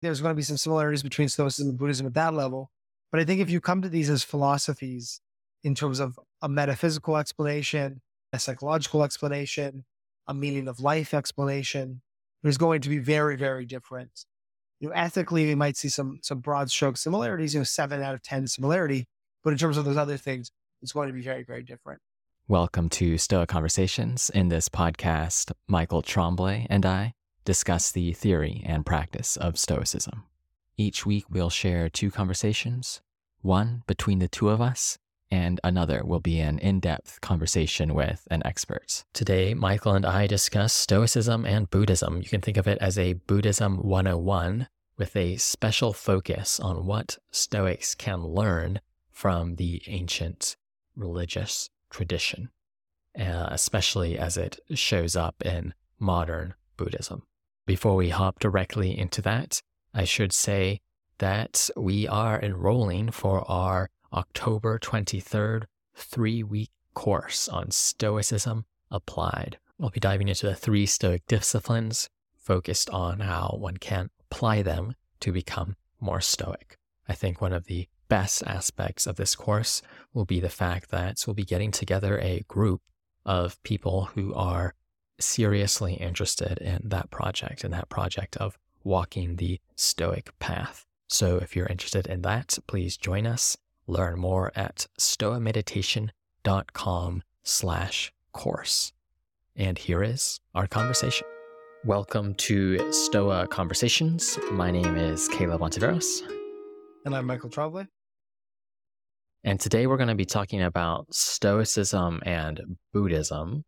there's going to be some similarities between Stoicism and Buddhism at that level. But I think if you come to these as philosophies in terms of a metaphysical explanation, a psychological explanation, a meaning of life explanation, there's going to be very, very different. You know, ethically, we might see some some broad stroke similarities, you know, seven out of 10 similarity. But in terms of those other things, it's going to be very, very different. Welcome to Stoic Conversations. In this podcast, Michael Tremblay and I discuss the theory and practice of Stoicism. Each week, we'll share two conversations, one between the two of us, and another will be an in depth conversation with an expert. Today, Michael and I discuss Stoicism and Buddhism. You can think of it as a Buddhism 101 with a special focus on what Stoics can learn from the ancient religious tradition, uh, especially as it shows up in modern Buddhism. Before we hop directly into that, I should say that we are enrolling for our October 23rd three week course on Stoicism applied. We'll be diving into the three Stoic disciplines focused on how one can apply them to become more Stoic. I think one of the best aspects of this course will be the fact that we'll be getting together a group of people who are seriously interested in that project and that project of walking the Stoic path. So if you're interested in that, please join us. Learn more at stoameditation.com slash course. And here is our conversation. Welcome to Stoa Conversations. My name is Caleb Ontiveros. And I'm Michael Tremblay. And today we're going to be talking about Stoicism and Buddhism.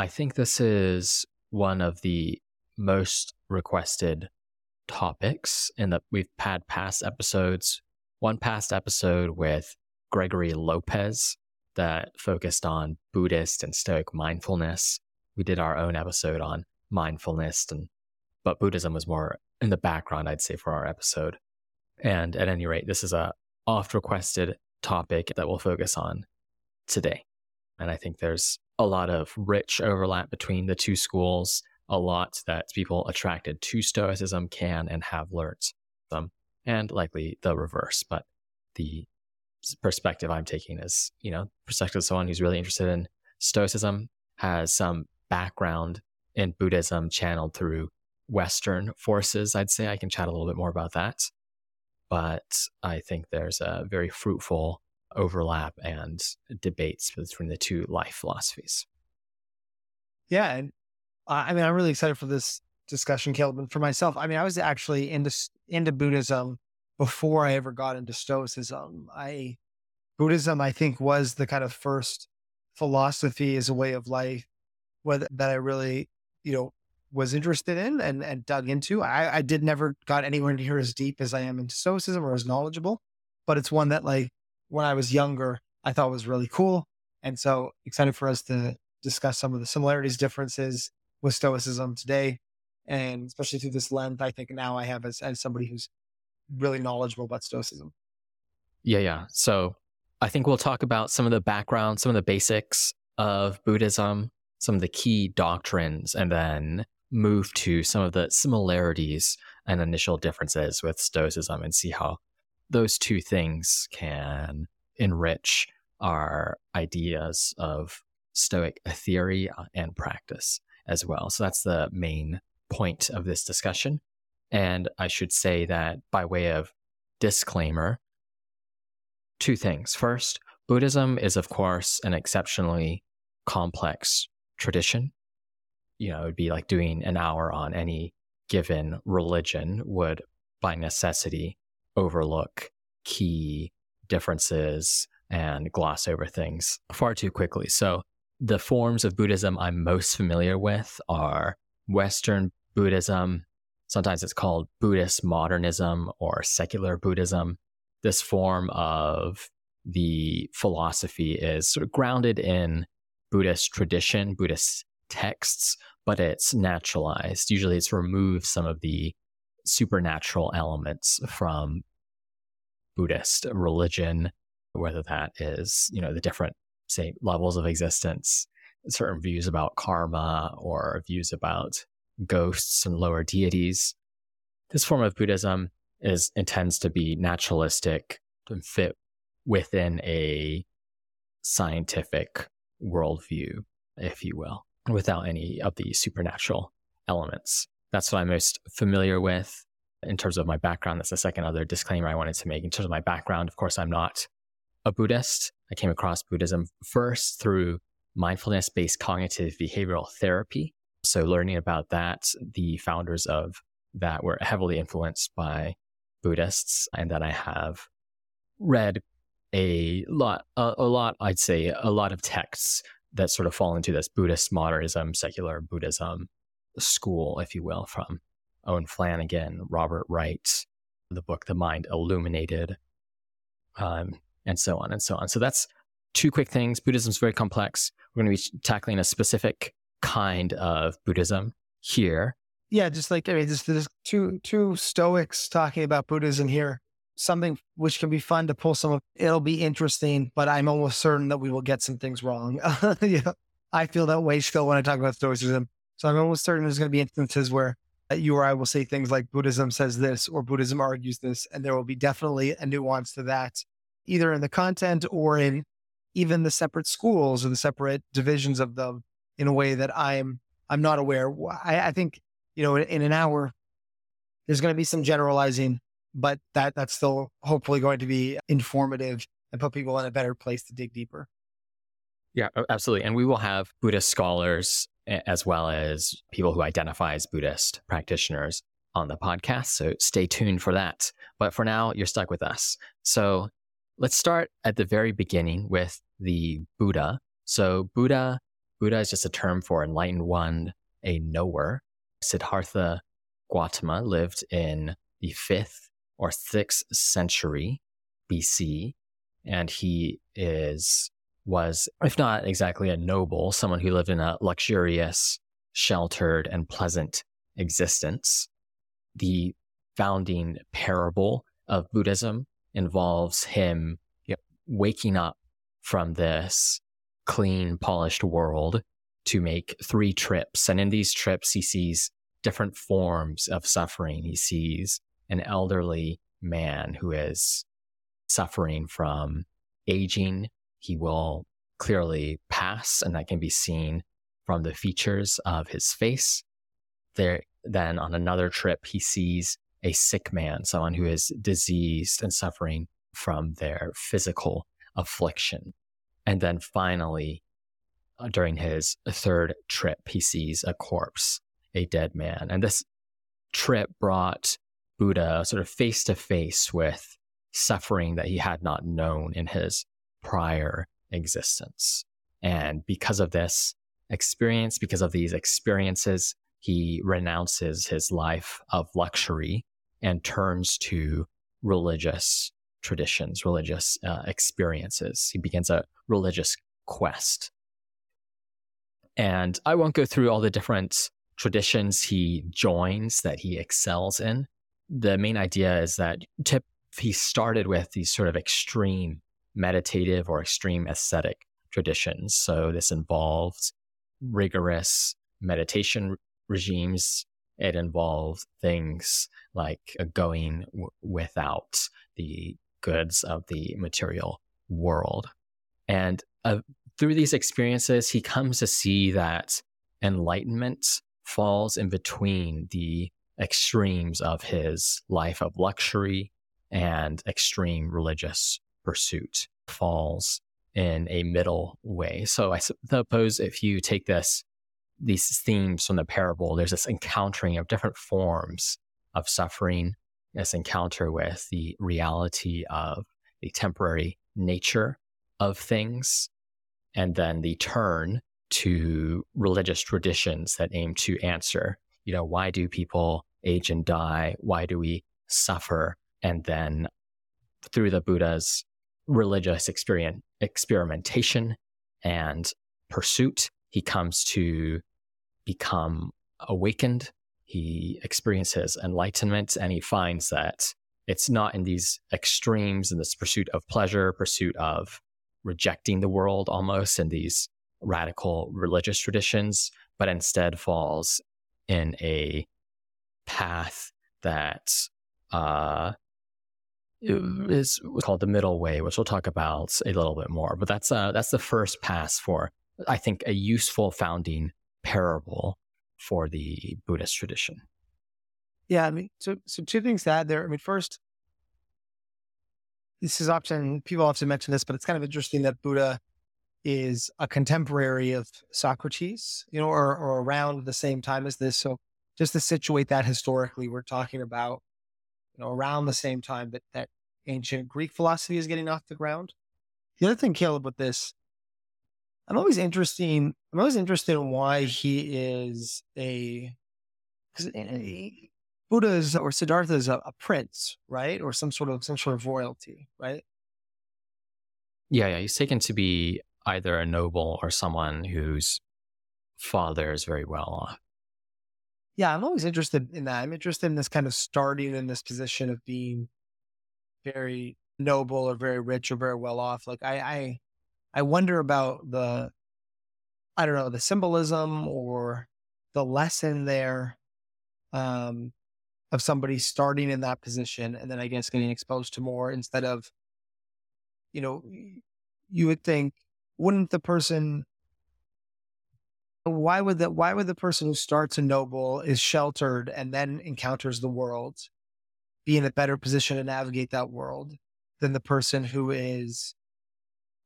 I think this is one of the most requested topics in that we've had past episodes. One past episode with Gregory Lopez that focused on Buddhist and Stoic mindfulness. We did our own episode on mindfulness and but Buddhism was more in the background, I'd say, for our episode. And at any rate, this is a oft requested topic that we'll focus on today. And I think there's a lot of rich overlap between the two schools, a lot that people attracted to Stoicism can and have learned them, and likely the reverse. But the perspective I'm taking is, you know, perspective of someone who's really interested in Stoicism, has some background in Buddhism channeled through Western forces. I'd say I can chat a little bit more about that but I think there's a very fruitful overlap and debates between the two life philosophies. Yeah, and I mean, I'm really excited for this discussion, Caleb. And for myself, I mean, I was actually into into Buddhism before I ever got into Stoicism. I Buddhism, I think, was the kind of first philosophy as a way of life that I really, you know, was interested in and, and dug into. I, I did never got anywhere near as deep as I am into Stoicism or as knowledgeable, but it's one that like when I was younger, I thought was really cool. And so excited for us to discuss some of the similarities, differences with Stoicism today. And especially through this lens, I think now I have as, as somebody who's really knowledgeable about Stoicism. Yeah, yeah. So I think we'll talk about some of the background, some of the basics of Buddhism, some of the key doctrines, and then move to some of the similarities and initial differences with Stoicism and see how those two things can enrich our ideas of Stoic theory uh, and practice as well. So that's the main point of this discussion. And I should say that by way of disclaimer, two things. First, Buddhism is, of course, an exceptionally complex tradition you know, it would be like doing an hour on any given religion would by necessity overlook key differences and gloss over things far too quickly. So the forms of Buddhism I'm most familiar with are Western Buddhism. Sometimes it's called Buddhist modernism or secular Buddhism. This form of the philosophy is sort of grounded in Buddhist tradition, Buddhist texts, but it's naturalized. Usually it's removed some of the supernatural elements from Buddhist religion, whether that is, you know, the different, say, levels of existence, certain views about karma or views about ghosts and lower deities. this form of Buddhism is intends to be naturalistic and fit within a scientific worldview, if you will, without any of the supernatural elements. That's what I'm most familiar with in terms of my background. That's the second other disclaimer I wanted to make. In terms of my background, of course, I'm not a Buddhist. I came across Buddhism first through mindfulness based cognitive behavioral therapy. So, learning about that, the founders of that were heavily influenced by Buddhists, and that I have read a lot, a, a lot, I'd say, a lot of texts that sort of fall into this Buddhist modernism, secular Buddhism school, if you will, from Owen Flanagan, Robert Wright, the book The Mind Illuminated, um, and so on and so on. So that's two quick things. Buddhism is very complex. We're going to be tackling a specific kind of Buddhism here. Yeah, just like I mean, just, just two two Stoics talking about Buddhism here. Something which can be fun to pull some of. It'll be interesting, but I'm almost certain that we will get some things wrong. yeah, I feel that way still when I talk about Stoicism. So I'm almost certain there's going to be instances where uh, you or I will say things like Buddhism says this or Buddhism argues this, and there will be definitely a nuance to that, either in the content or in even the separate schools or the separate divisions of them in a way that I'm I'm not aware. I, I think you know in, in an hour there's going to be some generalizing, but that that's still hopefully going to be informative and put people in a better place to dig deeper. Yeah, absolutely. And we will have Buddhist scholars as well as people who identify as Buddhist practitioners on the podcast. So stay tuned for that. But for now, you're stuck with us. So let's start at the very beginning with the Buddha. So Buddha, Buddha is just a term for enlightened one, a knower. Siddhartha Gautama lived in the fifth or sixth century BC, and he is was, if not exactly a noble, someone who lived in a luxurious, sheltered, and pleasant existence. The founding parable of Buddhism involves him know, waking up from this clean, polished world to make three trips. And in these trips, he sees different forms of suffering. He sees an elderly man who is suffering from aging he will clearly pass, and that can be seen from the features of his face. There, then on another trip, he sees a sick man, someone who is diseased and suffering from their physical affliction. And then finally, uh, during his third trip, he sees a corpse, a dead man. And this trip brought Buddha sort of face to face with suffering that he had not known in his prior existence. And because of this experience, because of these experiences, he renounces his life of luxury and turns to religious traditions, religious uh, experiences. He begins a religious quest. And I won't go through all the different traditions he joins that he excels in. The main idea is that tip, he started with these sort of extreme meditative or extreme ascetic traditions. So this involved rigorous meditation regimes. It involved things like going w- without the goods of the material world. And uh, through these experiences, he comes to see that enlightenment falls in between the extremes of his life of luxury and extreme religious pursuit falls in a middle way. So I suppose if you take this, these themes from the parable, there's this encountering of different forms of suffering, this encounter with the reality of the temporary nature of things, and then the turn to religious traditions that aim to answer, you know, why do people age and die? Why do we suffer? And then through the Buddha's religious experience, experimentation and pursuit. He comes to become awakened. He experiences enlightenment and he finds that it's not in these extremes in this pursuit of pleasure, pursuit of rejecting the world almost in these radical religious traditions, but instead falls in a path that uh, is called the middle way, which we'll talk about a little bit more. But that's uh, that's the first pass for I think a useful founding parable for the Buddhist tradition. Yeah, I mean, so so two things to add there. I mean, first, this is often people often mention this, but it's kind of interesting that Buddha is a contemporary of Socrates, you know, or, or around the same time as this. So just to situate that historically, we're talking about, know, around the same time that, that ancient Greek philosophy is getting off the ground. The other thing, Caleb, with this, I'm always interesting. I'm always interested in why he is a, because eh, eh, Buddha or Siddhartha is a, a prince, right, or some sort of some sort of royalty, right? Yeah, yeah. He's taken to be either a noble or someone whose father is very well off. Yeah, I'm always interested in that. I'm interested in this kind of starting in this position of being very noble or very rich or very well off. Like I I I wonder about the I don't know, the symbolism or the lesson there um of somebody starting in that position and then I guess getting exposed to more instead of you know you would think wouldn't the person why would that why would the person who starts a noble is sheltered and then encounters the world be in a better position to navigate that world than the person who is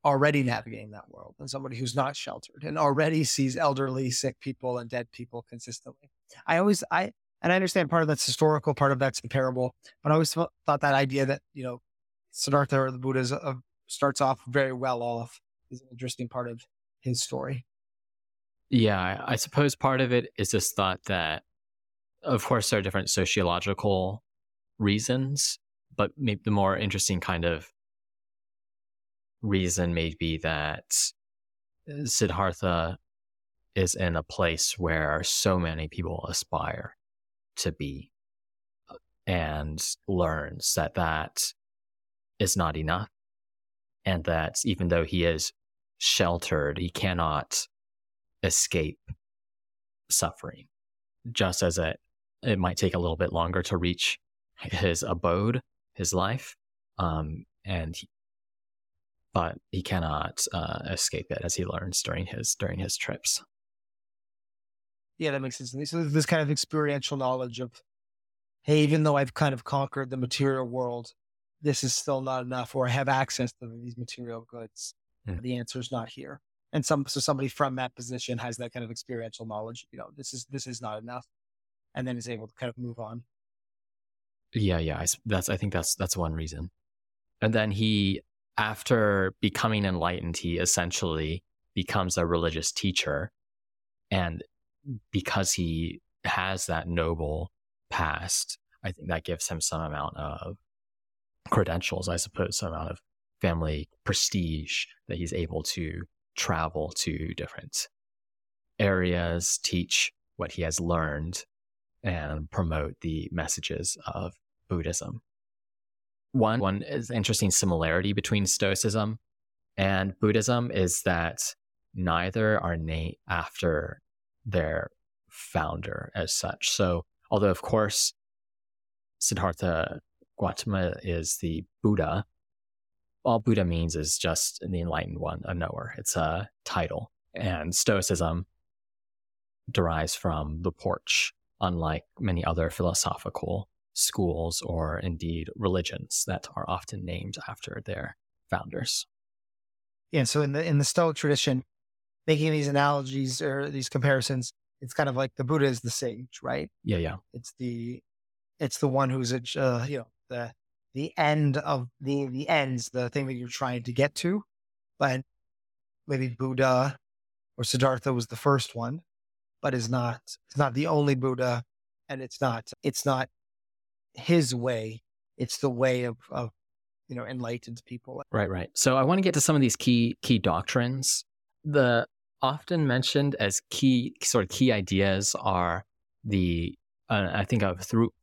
already navigating that world and somebody who's not sheltered and already sees elderly sick people and dead people consistently i always i and i understand part of that's historical part of that's the parable but i always thought that idea that you know siddhartha or the buddha uh, starts off very well off is an interesting part of his story. Yeah, I suppose part of it is this thought that, of course, there are different sociological reasons, but maybe the more interesting kind of reason may be that uh, Siddhartha is in a place where so many people aspire to be uh, and learns that that is not enough and that even though he is sheltered, he cannot escape suffering. Just as it, it might take a little bit longer to reach his abode, his life, um, and he, but he cannot uh, escape it as he learns during his during his trips. Yeah, that makes sense. So this kind of experiential knowledge of, hey, even though I've kind of conquered the material world, this is still not enough, or I have access to these material goods. Mm. The answer is not here. And some so somebody from that position has that kind of experiential knowledge. You know, this is this is not enough, and then is able to kind of move on. Yeah, yeah. I, that's I think that's that's one reason. And then he, after becoming enlightened, he essentially becomes a religious teacher, and because he has that noble past, I think that gives him some amount of credentials, I suppose, some amount of family prestige that he's able to travel to different areas, teach what he has learned, and promote the messages of Buddhism. One, one is interesting similarity between Stoicism and Buddhism is that neither are named after their founder as such. So, although of course Siddhartha Gautama is the Buddha. All Buddha means is just the enlightened one, a knower. It's a title. And Stoicism derives from the porch, unlike many other philosophical schools or indeed religions that are often named after their founders. Yeah, so in the in the Stoic tradition, making these analogies or these comparisons, it's kind of like the Buddha is the sage, right? Yeah, yeah. It's the it's the one who's a uh, you know the the end of the the ends, the thing that you're trying to get to. But maybe Buddha or Siddhartha was the first one, but is not it's not the only Buddha, and it's not it's not his way. It's the way of of you know enlightened people. Right, right. So I want to get to some of these key key doctrines. The often mentioned as key sort of key ideas are the uh, I think a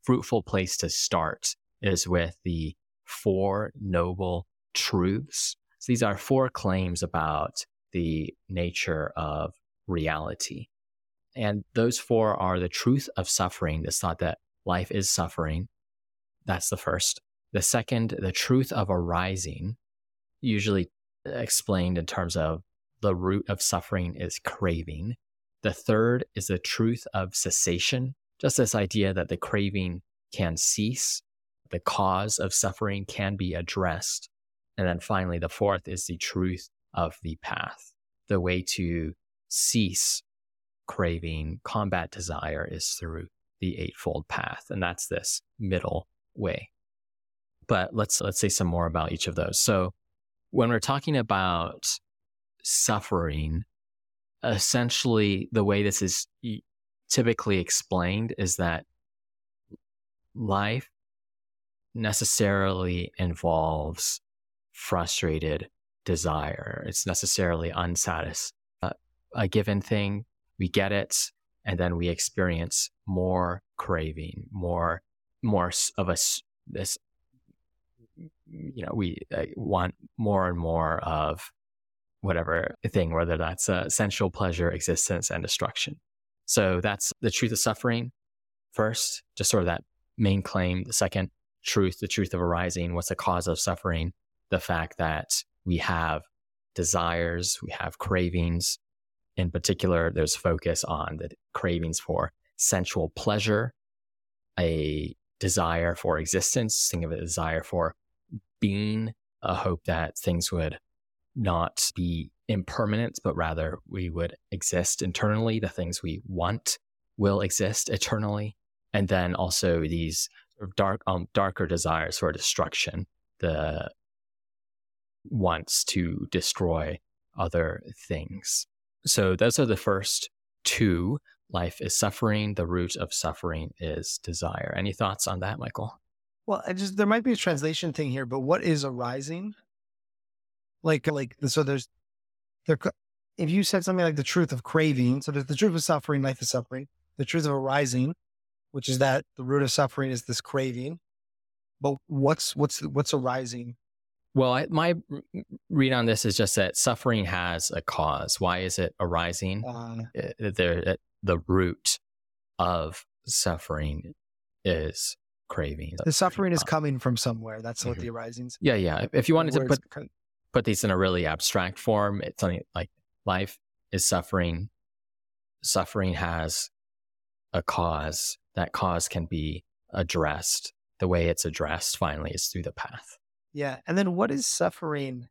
fruitful place to start is with the four noble truths. So these are four claims about the nature of reality. And those four are the truth of suffering, this thought that life is suffering. That's the first. The second, the truth of arising, usually explained in terms of the root of suffering is craving. The third is the truth of cessation, just this idea that the craving can cease, the cause of suffering can be addressed. And then finally, the fourth is the truth of the path. The way to cease craving, combat desire is through the eightfold path. And that's this middle way. But let's let's say some more about each of those. So when we're talking about suffering, essentially the way this is typically explained is that life necessarily involves frustrated desire. It's necessarily unsatisfied. Uh, a given thing, we get it, and then we experience more craving, more, more of a this. You know, we uh, want more and more of whatever thing, whether that's uh, sensual pleasure, existence, and destruction. So that's the truth of suffering. First, just sort of that main claim. The second, truth, the truth of arising. What's the cause of suffering? The fact that we have desires, we have cravings. In particular, there's focus on the cravings for sensual pleasure, a desire for existence, think of a desire for being, a hope that things would not be impermanent, but rather we would exist internally. The things we want will exist eternally. And then also these dark, um, darker desires for destruction, the wants to destroy other things. So those are the first two. Life is suffering. The root of suffering is desire. Any thoughts on that, Michael? Well, I just there might be a translation thing here, but what is arising? Like, like so. There's there. If you said something like the truth of craving, so there's the truth of suffering, life is suffering. The truth of arising, which is that the root of suffering is this craving. But what's what's what's arising? Well, I, my read on this is just that suffering has a cause. Why is it arising? Uh, the the root of suffering is craving. The suffering is coming from somewhere. That's what mm-hmm. the arisings. Yeah, yeah. If you wanted to put put these in a really abstract form, it's something like life is suffering. Suffering has a cause, that cause can be addressed. The way it's addressed finally is through the path. Yeah. And then what is suffering?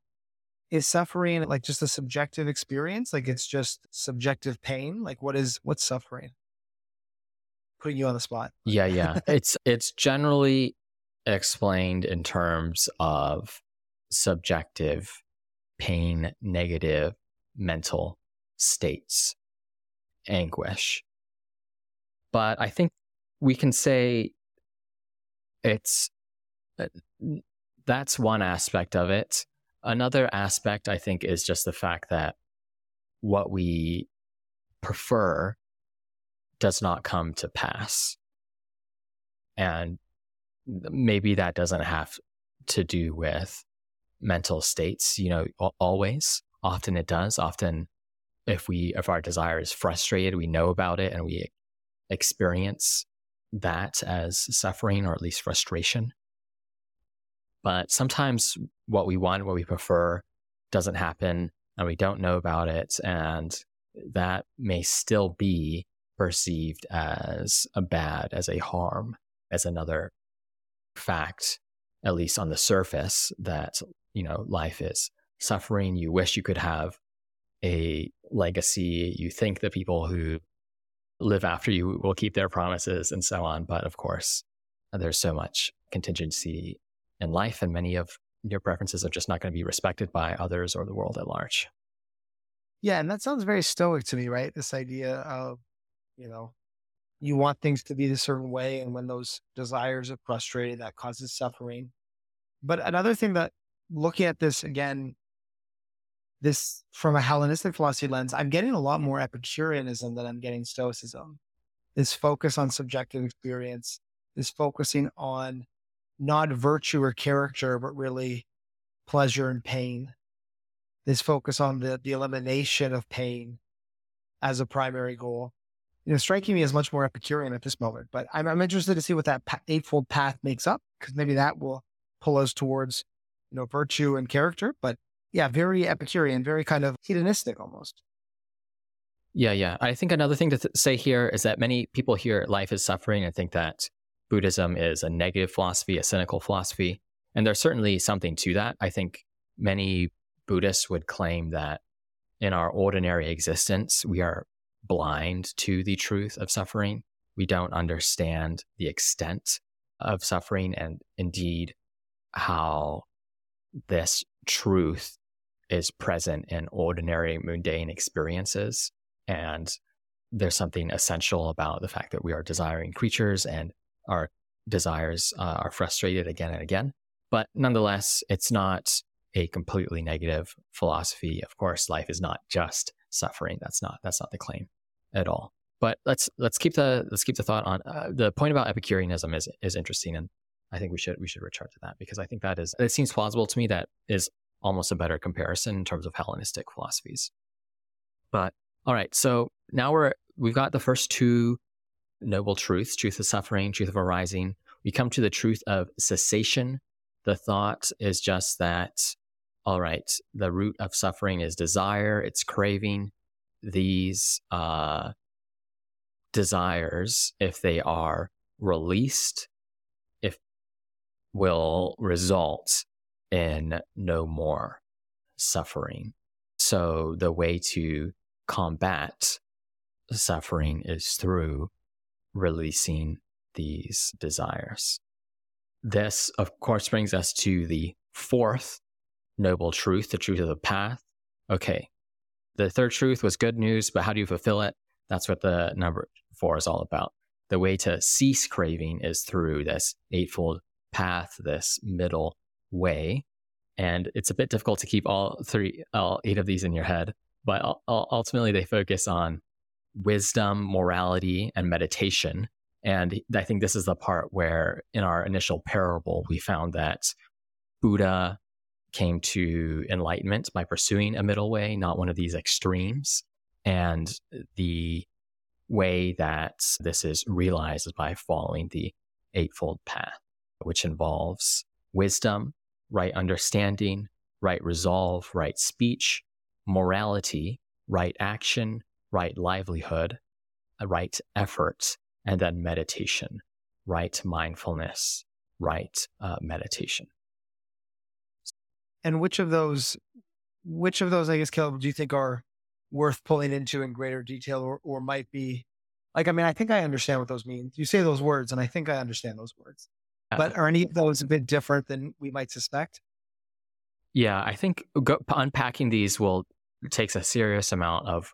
Is suffering like just a subjective experience? Like it's just subjective pain? Like what is what's suffering? Putting you on the spot. Yeah, yeah. it's it's generally explained in terms of subjective pain, negative mental states, anguish. But I think we can say it's uh, that's one aspect of it. Another aspect, I think, is just the fact that what we prefer does not come to pass. And maybe that doesn't have to do with mental states, you know, always. Often it does. Often, if we, if our desire is frustrated, we know about it and we experience that as suffering or at least frustration. But sometimes what we want, what we prefer, doesn't happen and we don't know about it. And that may still be perceived as a bad, as a harm, as another fact, at least on the surface, that, you know, life is suffering. You wish you could have a legacy. You think the people who live after you will keep their promises and so on. But of course, there's so much contingency in life, and many of your preferences are just not going to be respected by others or the world at large. Yeah, and that sounds very stoic to me, right? This idea of, you know, you want things to be a certain way, and when those desires are frustrated, that causes suffering. But another thing that looking at this again this from a Hellenistic philosophy lens, I'm getting a lot more Epicureanism than I'm getting Stoicism. This focus on subjective experience, this focusing on not virtue or character, but really pleasure and pain. This focus on the, the elimination of pain as a primary goal. you know, striking me as much more Epicurean at this moment. But I'm, I'm interested to see what that eightfold path makes up because maybe that will pull us towards, you know, virtue and character. But yeah, very Epicurean, very kind of hedonistic almost. Yeah, yeah. I think another thing to th- say here is that many people hear life is suffering and think that Buddhism is a negative philosophy, a cynical philosophy. And there's certainly something to that. I think many Buddhists would claim that in our ordinary existence, we are blind to the truth of suffering. We don't understand the extent of suffering and indeed how this truth is present in ordinary mundane experiences. And there's something essential about the fact that we are desiring creatures and our desires uh, are frustrated again and again. But nonetheless, it's not a completely negative philosophy. Of course, life is not just suffering. That's not that's not the claim at all. But let's let's keep the let's keep the thought on uh, the point about Epicureanism is is interesting, and I think we should we should return to that because I think that is it seems plausible to me that is almost a better comparison in terms of Hellenistic philosophies. But all right, so now we're we've got the first two noble truths: truth of suffering, truth of arising. We come to the truth of cessation. The thought is just that all right, the root of suffering is desire, it's craving. These uh, desires, if they are released, if will result in no more suffering. So the way to combat suffering is through releasing these desires. This, of course, brings us to the fourth noble truth, the truth of the path. Okay. The third truth was good news, but how do you fulfill it? That's what the number four is all about. The way to cease craving is through this eightfold path, this middle way. And it's a bit difficult to keep all three, all eight of these in your head, but ultimately they focus on wisdom, morality, and meditation. And I think this is the part where in our initial parable, we found that Buddha came to enlightenment by pursuing a middle way, not one of these extremes. And the way that this is realized is by following the Eightfold Path, which involves wisdom, right understanding, right resolve, right speech, morality, right action, right livelihood, right effort, and then meditation, right mindfulness, right uh, meditation. And which of those, which of those, I guess, Caleb, do you think are worth pulling into in greater detail or, or might be like, I mean, I think I understand what those mean. You say those words and I think I understand those words, but are any of those a bit different than we might suspect? Yeah, I think go, unpacking these will takes a serious amount of,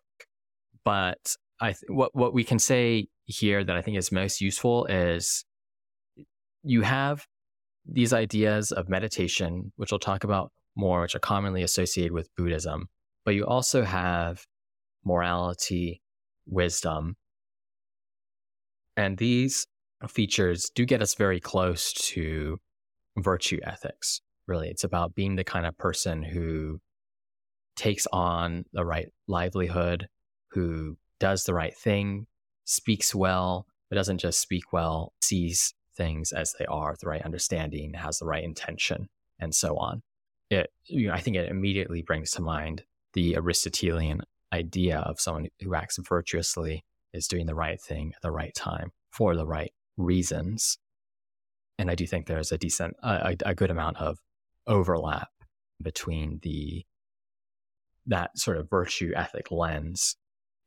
but I th- what what we can say here that I think is most useful is you have these ideas of meditation, which we'll talk about more, which are commonly associated with Buddhism, but you also have morality, wisdom. And these features do get us very close to virtue ethics. Really, it's about being the kind of person who takes on the right livelihood, who does the right thing, speaks well, but doesn't just speak well, sees things as they are, the right understanding, has the right intention, and so on. It, you know, I think it immediately brings to mind the Aristotelian idea of someone who acts virtuously is doing the right thing at the right time for the right reasons. And I do think there's a decent, a, a good amount of overlap between the that sort of virtue ethic lens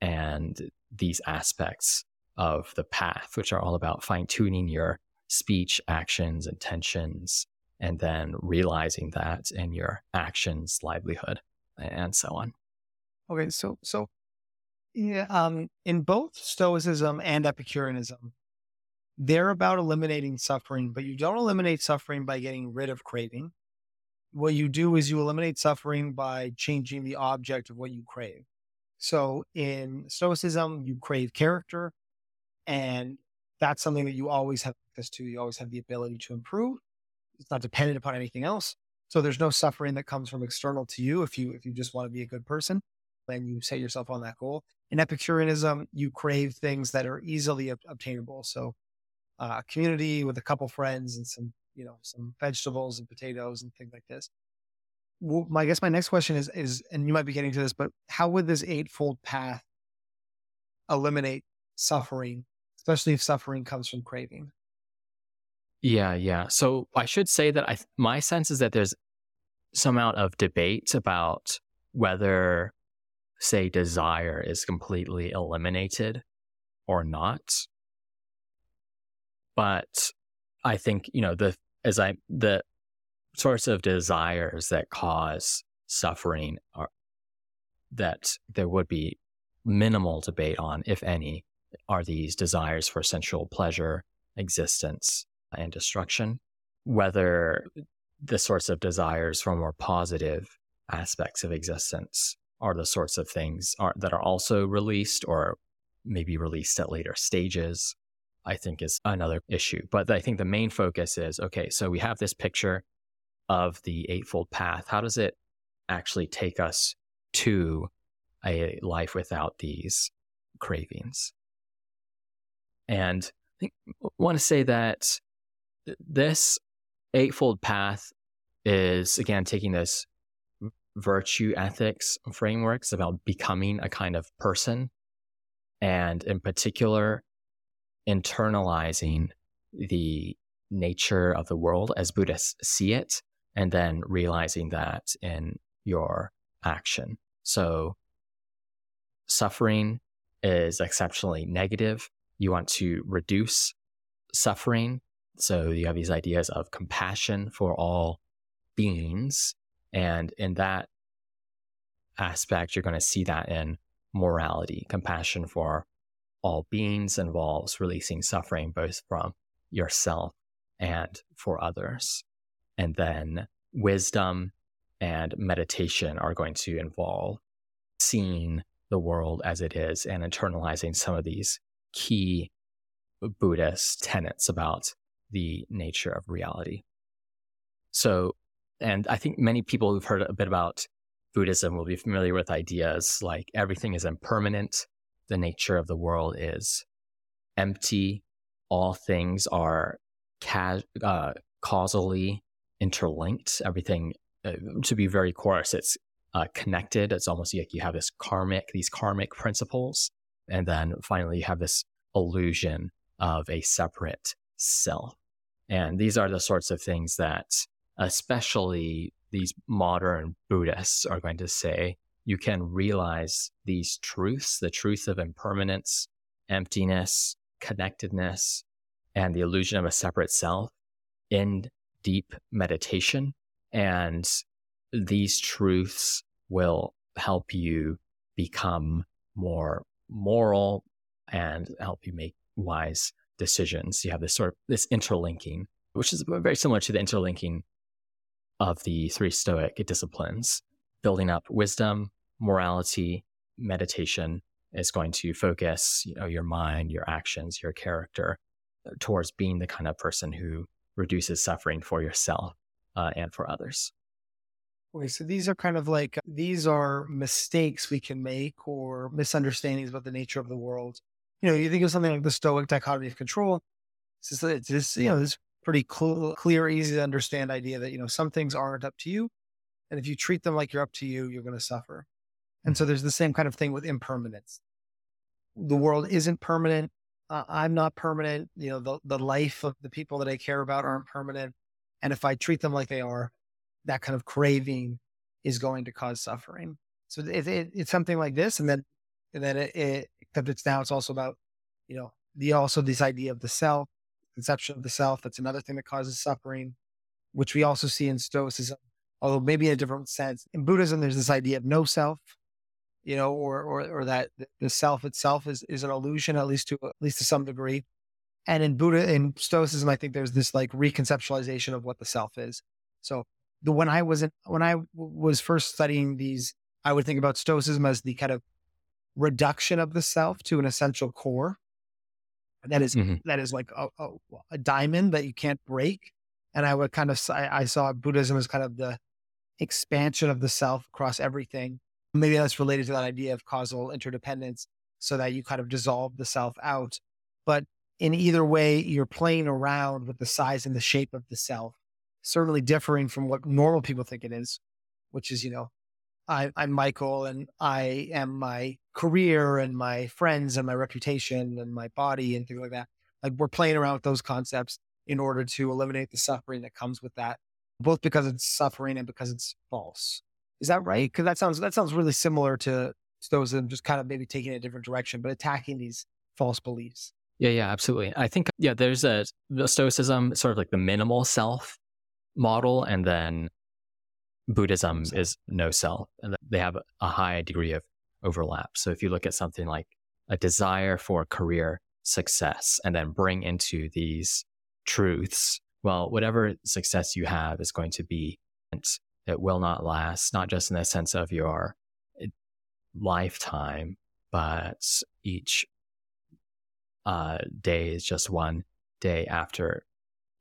and these aspects of the path, which are all about fine tuning your speech, actions, intentions, and then realizing that in your actions, livelihood, and so on. Okay, so so yeah, um, in both Stoicism and Epicureanism, they're about eliminating suffering, but you don't eliminate suffering by getting rid of craving. What you do is you eliminate suffering by changing the object of what you crave. So in Stoicism, you crave character, and that's something that you always have access to. You always have the ability to improve. It's not dependent upon anything else. So there's no suffering that comes from external to you if you if you just want to be a good person. and you set yourself on that goal. In Epicureanism, you crave things that are easily ob- obtainable. So, uh, community with a couple friends and some, you know, some vegetables and potatoes and things like this. Well, my, I guess my next question is, is, and you might be getting to this, but how would this eightfold path eliminate suffering, especially if suffering comes from craving? Yeah, yeah. So I should say that I my sense is that there's some amount of debate about whether, say, desire is completely eliminated or not. But I think you know the as I the sorts of desires that cause suffering are that there would be minimal debate on, if any, are these desires for sensual pleasure, existence, and destruction, whether the sorts of desires for more positive aspects of existence are the sorts of things are, that are also released or maybe released at later stages, I think is another issue. But I think the main focus is okay, so we have this picture of the Eightfold Path. How does it actually take us to a life without these cravings? And I think want to say that this Eightfold Path is, again, taking this virtue ethics frameworks about becoming a kind of person. And in particular, internalizing the nature of the world as Buddhists see it, and then realizing that in your action. So, suffering is exceptionally negative. You want to reduce suffering so you have these ideas of compassion for all beings. And in that aspect, you're going to see that in morality. Compassion for all beings involves releasing suffering both from yourself and for others. And then wisdom and meditation are going to involve seeing the world as it is and internalizing some of these key Buddhist tenets about the nature of reality. So, and I think many people who've heard a bit about Buddhism will be familiar with ideas like everything is impermanent, the nature of the world is empty, all things are ca- uh, causally interlinked. Everything, uh, to be very coarse, it's uh, connected. It's almost like you have this karmic, these karmic principles. And then finally, you have this illusion of a separate self. And these are the sorts of things that, especially these modern Buddhists, are going to say you can realize these truths the truth of impermanence, emptiness, connectedness, and the illusion of a separate self in deep meditation. And these truths will help you become more moral and help you make wise decisions. You have this sort of this interlinking, which is very similar to the interlinking of the three Stoic disciplines. Building up wisdom, morality, meditation is going to focus, you know, your mind, your actions, your character towards being the kind of person who reduces suffering for yourself uh, and for others. Okay, so these are kind of like these are mistakes we can make or misunderstandings about the nature of the world you know, you think of something like the Stoic dichotomy of control. It's just, it's just you know, this pretty cl- clear, easy to understand idea that, you know, some things aren't up to you. And if you treat them like you're up to you, you're going to suffer. And so there's the same kind of thing with impermanence. The world isn't permanent. Uh, I'm not permanent. You know, the, the life of the people that I care about aren't permanent. And if I treat them like they are, that kind of craving is going to cause suffering. So it, it, it's something like this. And then, and then it, it except it's now it's also about, you know, the also this idea of the self, conception of the self. That's another thing that causes suffering, which we also see in Stoicism, although maybe in a different sense. In Buddhism, there's this idea of no self, you know, or or or that the self itself is is an illusion, at least to at least to some degree. And in Buddha, in Stoicism, I think there's this like reconceptualization of what the self is. So the when I was in, when I was first studying these, I would think about Stoicism as the kind of reduction of the self to an essential core. That is, mm-hmm. that is like a, a, a, diamond that you can't break. And I would kind of, I, I saw Buddhism as kind of the expansion of the self across everything. Maybe that's related to that idea of causal interdependence so that you kind of dissolve the self out. But in either way, you're playing around with the size and the shape of the self, certainly differing from what normal people think it is, which is, you know, I, I'm Michael and I am my career and my friends and my reputation and my body and things like that. Like we're playing around with those concepts in order to eliminate the suffering that comes with that, both because it's suffering and because it's false. Is that right? Because that sounds that sounds really similar to Stoicism, just kind of maybe taking a different direction, but attacking these false beliefs. Yeah, yeah, absolutely. I think yeah, there's a the Stoicism sort of like the minimal self model, and then Buddhism is no self, and they have a high degree of overlap. So if you look at something like a desire for career success, and then bring into these truths, well, whatever success you have is going to be it will not last, not just in the sense of your lifetime, but each uh, day is just one day after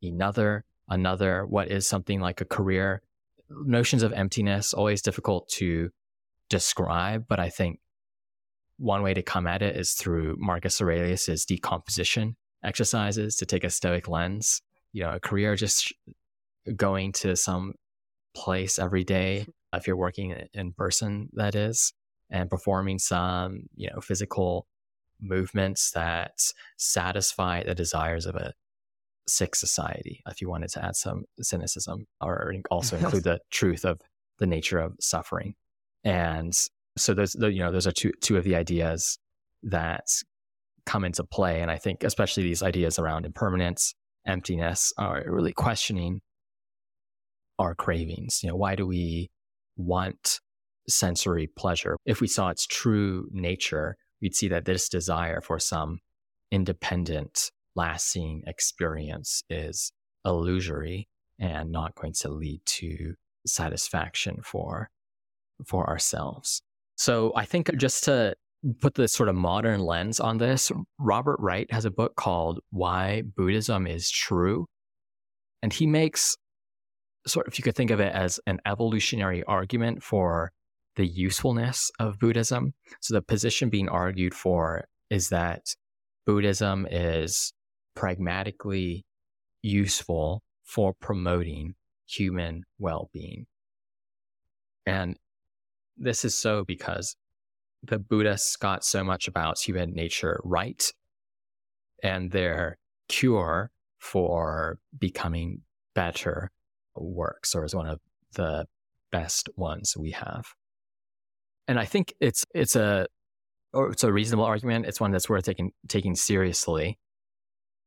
another, another. What is something like a career? Notions of emptiness, always difficult to describe, but I think one way to come at it is through Marcus Aurelius's decomposition exercises to take a stoic lens. You know, a career just going to some place every day if you're working in person that is and performing some you know physical movements that satisfy the desires of a sick society if you wanted to add some cynicism or also include the truth of the nature of suffering. And so those you know those are two two of the ideas that come into play and i think especially these ideas around impermanence emptiness are really questioning our cravings. You know, why do we want sensory pleasure? If we saw its true nature, we'd see that this desire for some independent, lasting experience is illusory and not going to lead to satisfaction for for ourselves. So I think just to put this sort of modern lens on this, Robert Wright has a book called Why Buddhism is True. And he makes sort of, if you could think of it as an evolutionary argument for the usefulness of Buddhism. So the position being argued for is that Buddhism is pragmatically useful for promoting human well being. And this is so because the Buddhists got so much about human nature right and their cure for becoming better works or is one of the best ones we have. And I think it's it's a it's a reasonable argument. It's one that's worth taking taking seriously.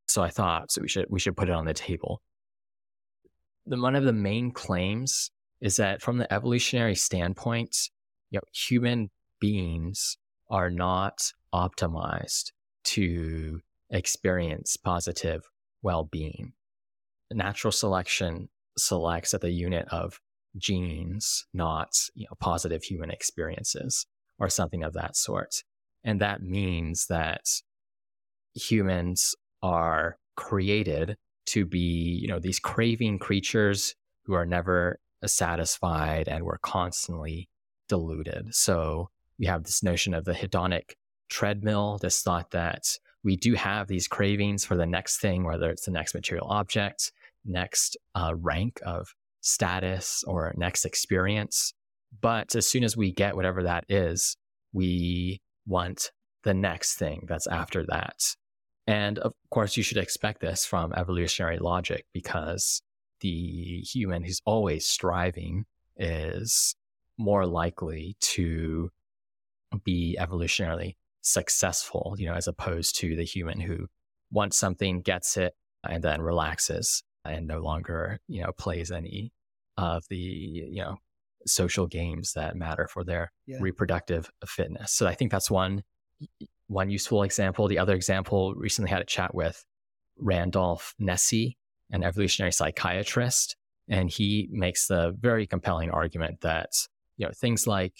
So I thought so we should we should put it on the table. The, one of the main claims is that from the evolutionary standpoint, you know, human beings are not optimized to experience positive well-being. Natural selection selects at the unit of genes, not you know, positive human experiences or something of that sort. And that means that humans are created to be, you know, these craving creatures who are never satisfied and we're constantly deluded. So we have this notion of the hedonic treadmill, this thought that we do have these cravings for the next thing, whether it's the next material object, next uh, rank of status or next experience. But as soon as we get whatever that is, we want the next thing that's after that. And of course, you should expect this from evolutionary logic because the human who's always striving is more likely to be evolutionarily successful, you know, as opposed to the human who wants something, gets it, and then relaxes and no longer, you know, plays any of the, you know, social games that matter for their yeah. reproductive fitness. So I think that's one one useful example. The other example recently had a chat with Randolph Nesse, an evolutionary psychiatrist, and he makes the very compelling argument that you know things like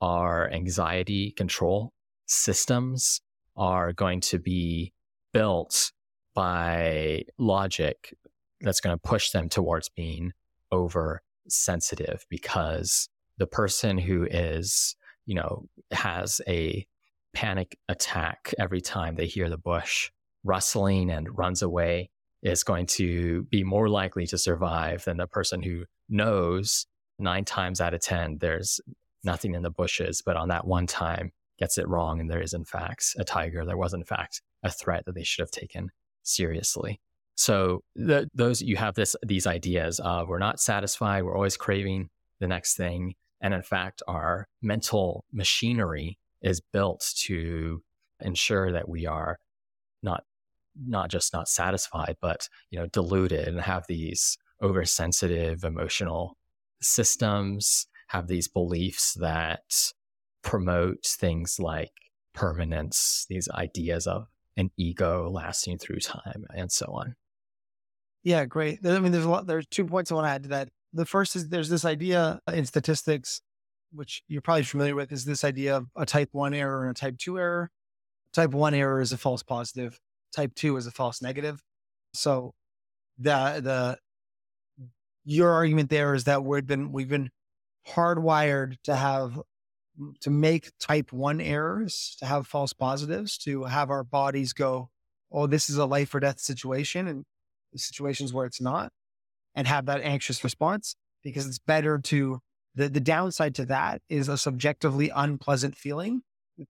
our anxiety control systems are going to be built by logic that's going to push them towards being oversensitive because the person who is you know, has a panic attack every time they hear the bush rustling and runs away is going to be more likely to survive than the person who knows nine times out of 10 there's nothing in the bushes, but on that one time gets it wrong and there is, in fact, a tiger. There was, in fact, a threat that they should have taken seriously. So the, those you have this these ideas of we're not satisfied, we're always craving the next thing, and in fact, our mental machinery is built to ensure that we are not not just not satisfied, but you know deluded and have these oversensitive emotional systems, have these beliefs that promote things like permanence, these ideas of an ego lasting through time, and so on. Yeah, great. I mean, there's a lot. There's two points I want to add to that. The first is there's this idea uh, in statistics, which you're probably familiar with, is this idea of a type one error and a type two error. Type one error is a false positive. Type two is a false negative. So the the your argument there is that we've been we've been hardwired to have to make type one errors, to have false positives, to have our bodies go, oh, this is a life or death situation, and the situations where it's not, and have that anxious response because it's better to the the downside to that is a subjectively unpleasant feeling,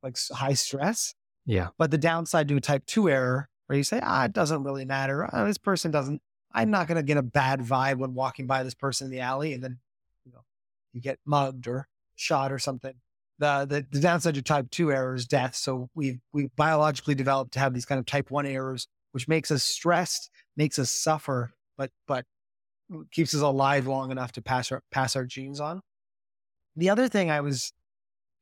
like high stress. Yeah. But the downside to a type two error, where you say, ah, it doesn't really matter. Oh, this person doesn't. I'm not going to get a bad vibe when walking by this person in the alley, and then you know you get mugged or shot or something the, the, the downside to type two error is death. So we we biologically developed to have these kind of type one errors, which makes us stressed, makes us suffer, but but keeps us alive long enough to pass our pass our genes on. The other thing I was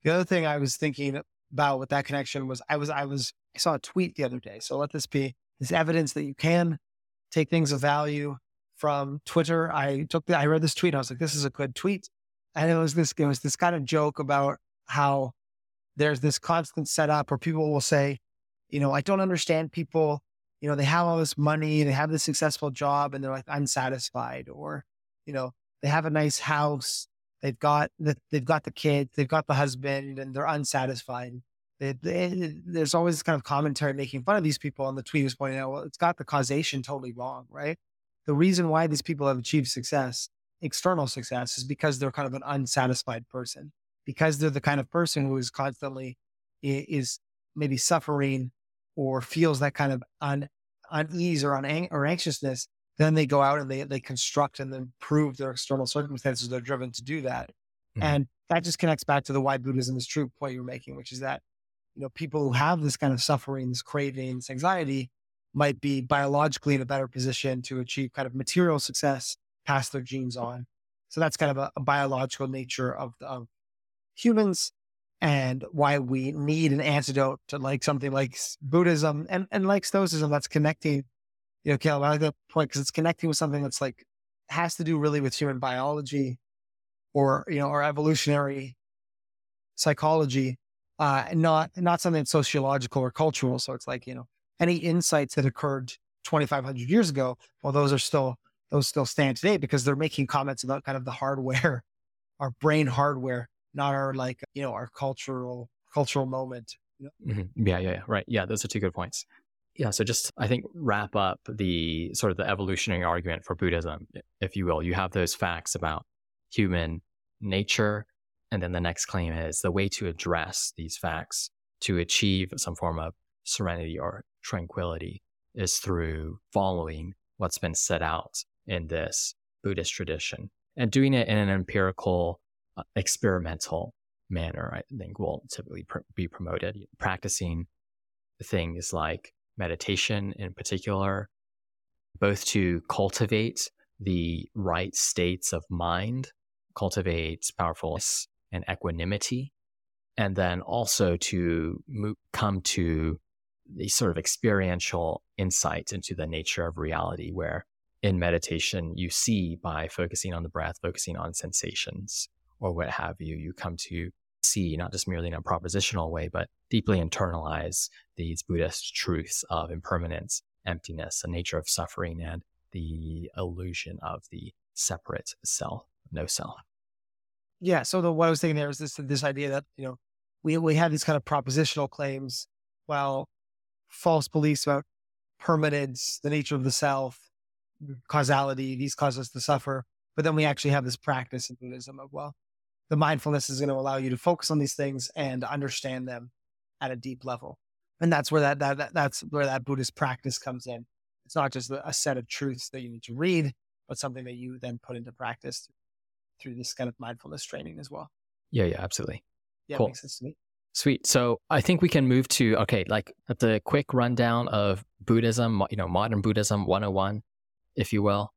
the other thing I was thinking about with that connection was I was I was I saw a tweet the other day. So let this be this evidence that you can take things of value from Twitter. I took the, I read this tweet. I was like, this is a good tweet. And it was this, it was this kind of joke about how there's this constant setup where people will say, you know, I don't understand people, you know, they have all this money, they have this successful job, and they're like unsatisfied, or, you know, they have a nice house, they've got the, they've got the kids, they've got the husband, and they're unsatisfied. They, they, there's always this kind of commentary making fun of these people, and the tweet was pointing out, well, it's got the causation totally wrong, right? The reason why these people have achieved success, external success, is because they're kind of an unsatisfied person because they're the kind of person who is constantly is maybe suffering or feels that kind of un, unease or un, or anxiousness, then they go out and they they construct and then prove their external circumstances. They're driven to do that, mm-hmm. and that just connects back to the why Buddhism is true point you're making, which is that you know people who have this kind of suffering, this craving, this anxiety, might be biologically in a better position to achieve kind of material success, pass their genes on. So that's kind of a, a biological nature of, of humans and why we need an antidote to like something like Buddhism and, and like Stoicism that's connecting, you know, Caleb, I like that point because it's connecting with something that's like has to do really with human biology or, you know, or evolutionary psychology, uh, not, not something sociological or cultural. So it's like, you know, any insights that occurred 2,500 years ago, well, those are still, those still stand today because they're making comments about kind of the hardware, our brain hardware not our like you know our cultural cultural moment. mm-hmm. Yeah, yeah, yeah, right. Yeah, those are two good points. Yeah, so just I think wrap up the sort of the evolutionary argument for Buddhism, if you will. You have those facts about human nature, and then the next claim is the way to address these facts to achieve some form of serenity or tranquility is through following what's been set out in this Buddhist tradition and doing it in an empirical Uh, experimental manner, I think will typically pr- be promoted. Practicing things like meditation in particular, both to cultivate the right states of mind, cultivate powerfulness and equanimity, and then also to come to the sort of experiential insight into the nature of reality, where in meditation you see by focusing on the breath, focusing on sensations, or what have you, you come to see not just merely in a propositional way, but deeply internalize these Buddhist truths of impermanence, emptiness, the nature of suffering, and the illusion of the separate self, no self. Yeah. So the what I was thinking there is this this idea that you know we we have these kind of propositional claims, while false beliefs about permanence, the nature of the self, causality, these cause us to suffer. But then we actually have this practice in Buddhism of well, the mindfulness is going to allow you to focus on these things and understand them at a deep level. And that's where that, that, that that's where that Buddhist practice comes in. It's not just a set of truths that you need to read, but something that you then put into practice through this kind of mindfulness training as well. Yeah, yeah, absolutely. Yeah, cool. makes sense to me. Sweet. So I think we can move to okay, like the quick rundown of Buddhism, you know, modern Buddhism 101, if you will.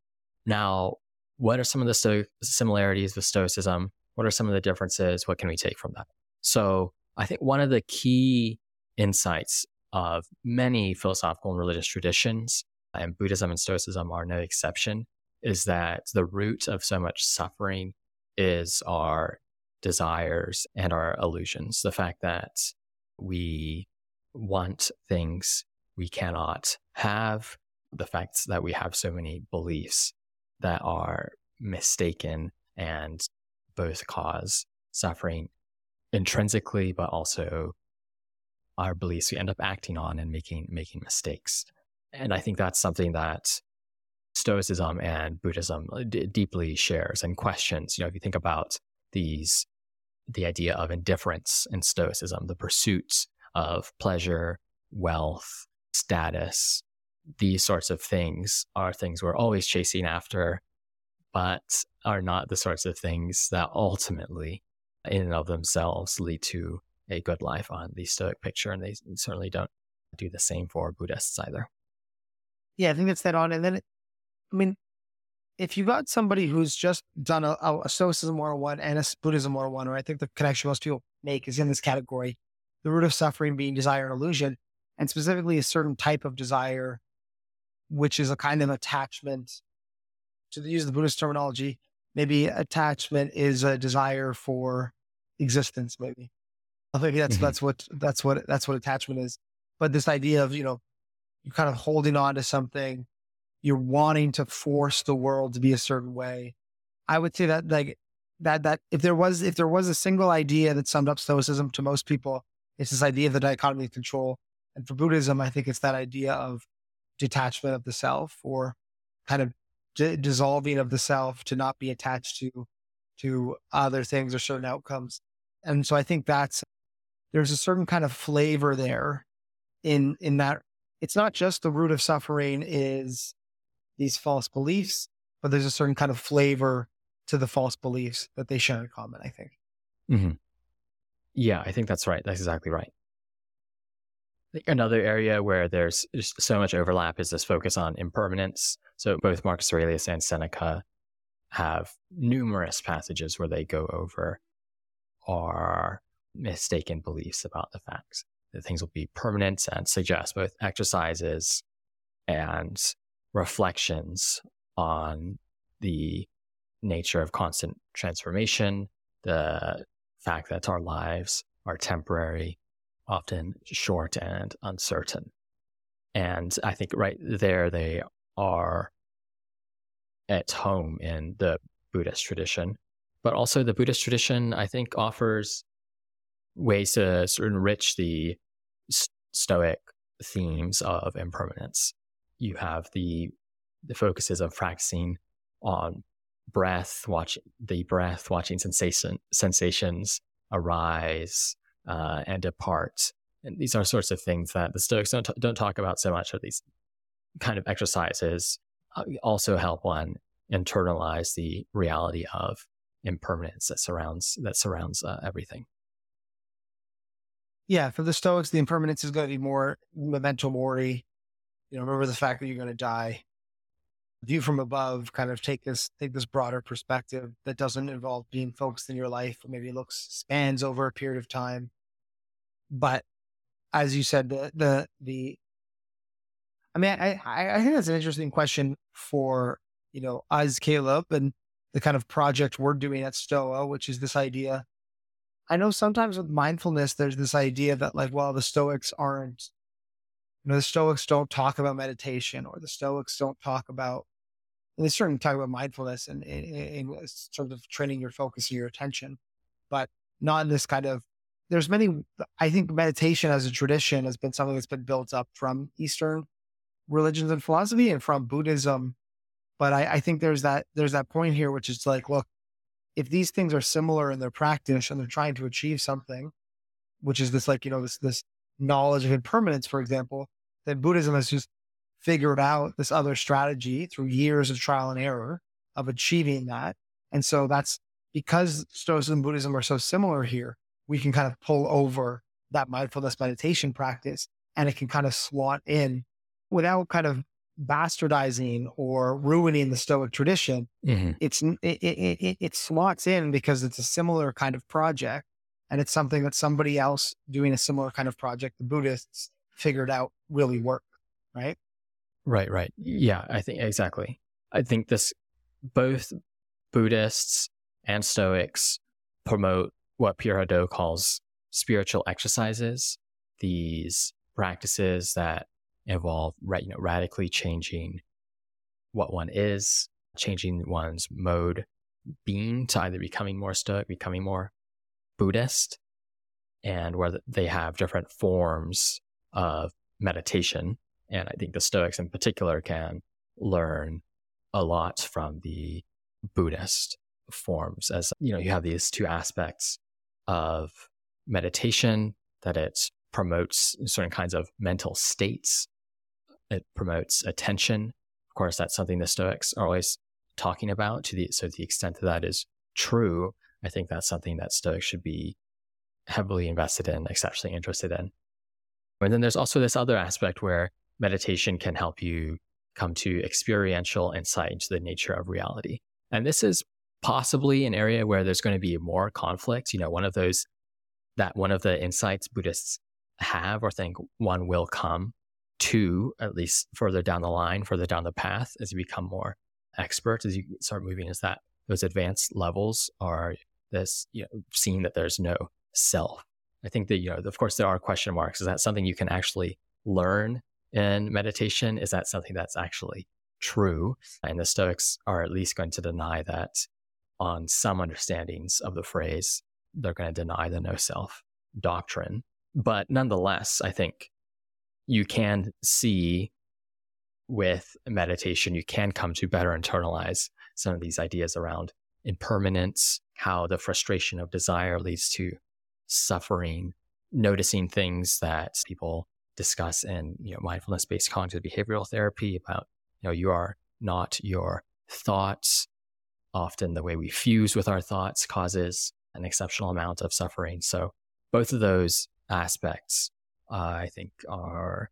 Now, what are some of the sto- similarities with Stoicism? What are some of the differences? What can we take from that? So I think one of the key insights of many philosophical and religious traditions, and Buddhism and Stoicism are no exception, is that the root of so much suffering is our desires and our illusions. The fact that we want things we cannot have, the fact that we have so many beliefs that are mistaken and both cause suffering intrinsically, but also our beliefs we end up acting on and making making mistakes. And I think that's something that Stoicism and Buddhism uh, d- deeply shares and questions. You know, if you think about these, the idea of indifference in Stoicism, the pursuits of pleasure, wealth, status, these sorts of things are things we're always chasing after, but are not the sorts of things that ultimately, in and of themselves, lead to a good life on the Stoic picture. And they certainly don't do the same for Buddhists either. Yeah, I think that's that on. And then, I mean, if you got somebody who's just done a, a Stoicism 101 and a Buddhism 101, or I think the connection most people make is in this category, the root of suffering being desire and illusion, and specifically a certain type of desire, which is a kind of attachment to use the Buddhist terminology, maybe attachment is a desire for existence, maybe. Maybe that's mm-hmm. that's what that's what that's what attachment is. But this idea of, you know, you're kind of holding on to something, you're wanting to force the world to be a certain way. I would say that like that that if there was if there was a single idea that summed up stoicism to most people, it's this idea of the dichotomy of control. And for Buddhism, I think it's that idea of detachment of the self or kind of d- dissolving of the self to not be attached to to other things or certain outcomes. And so I think that's there's a certain kind of flavor there in in that it's not just the root of suffering is these false beliefs, but there's a certain kind of flavor to the false beliefs that they share in common, I think. Mm-hmm. Yeah, I think that's right. That's exactly right. Another area where there's just so much overlap is this focus on impermanence. So both Marcus Aurelius and Seneca have numerous passages where they go over our mistaken beliefs about the facts that things will be permanent and suggest both exercises and reflections on the nature of constant transformation, the fact that our lives are temporary, often short and uncertain. And I think right there they are at home in the Buddhist tradition. But also, the Buddhist tradition, I think, offers ways to sort of enrich the Stoic themes of impermanence. You have the the focuses of practicing on breath, watching the breath, watching sensation sensations arise uh, and depart. And these are sorts of things that the Stoics don't t- don't talk about so much. Or these kind of exercises uh, also help one internalize the reality of impermanence that surrounds that surrounds uh, everything. Yeah, for the Stoics, the impermanence is going to be more memento mori. You know, remember the fact that you're going to die. View from above, kind of take this take this broader perspective that doesn't involve being focused in your life. Or maybe looks spans over a period of time. But as you said, the the the I mean, I I think that's an interesting question for you know us, Caleb, and the kind of project we're doing at Stoa, which is this idea I know sometimes with mindfulness, there's this idea that like, well, the Stoics aren't, you know, the Stoics don't talk about meditation or the Stoics don't talk about and they certainly talk about mindfulness and in sort of training your focus and your attention, but not in this kind of. There's many. I think meditation as a tradition has been something that's been built up from Eastern religions and philosophy and from Buddhism, but I, I think there's that there's that point here, which is like, look, if these things are similar in their practice and they're trying to achieve something, which is this like you know this this knowledge of impermanence, for example, then Buddhism has just figured out this other strategy through years of trial and error of achieving that. And so that's because Stoicism and Buddhism are so similar here, we can kind of pull over that mindfulness meditation practice and it can kind of slot in without kind of bastardizing or ruining the Stoic tradition. Mm-hmm. It's it, it, it, it slots in because it's a similar kind of project and it's something that somebody else doing a similar kind of project, the Buddhists figured out really work, right? Right, right. Yeah, I think exactly. I think this both Buddhists and Stoics promote what Pierre Hadot calls spiritual exercises, these practices that involve you know, radically changing what one is, changing one's mode being to either becoming more Stoic, becoming more Buddhist, and where they have different forms of meditation and I think the Stoics in particular can learn a lot from the Buddhist forms as you know you have these two aspects of meditation that it promotes certain kinds of mental states. It promotes attention. Of course that's something the stoics are always talking about. To the so to the extent that that is true i think that's something that stoics should be heavily invested in exceptionally interested in. And then there's also this other aspect where meditation can help you come to experiential insight into the nature of reality. And this is possibly an area where there's going to be more conflict. You know, one of those that one of the insights Buddhists have or think one will come to, at least further down the line, further down the path as you become more expert, as you start moving, is that those advanced levels are this, you know, seeing that there's no self. I think that, you know, of course, there are question marks. Is that something you can actually learn in meditation? Is that something that's actually true? And the Stoics are at least going to deny that on some understandings of the phrase. They're going to deny the no self doctrine. But nonetheless, I think you can see with meditation, you can come to better internalize some of these ideas around impermanence, how the frustration of desire leads to suffering, noticing things that people discuss in you know mindfulness based cognitive behavioral therapy about you know you are not your thoughts. Often the way we fuse with our thoughts causes an exceptional amount of suffering. So both of those aspects uh, i think are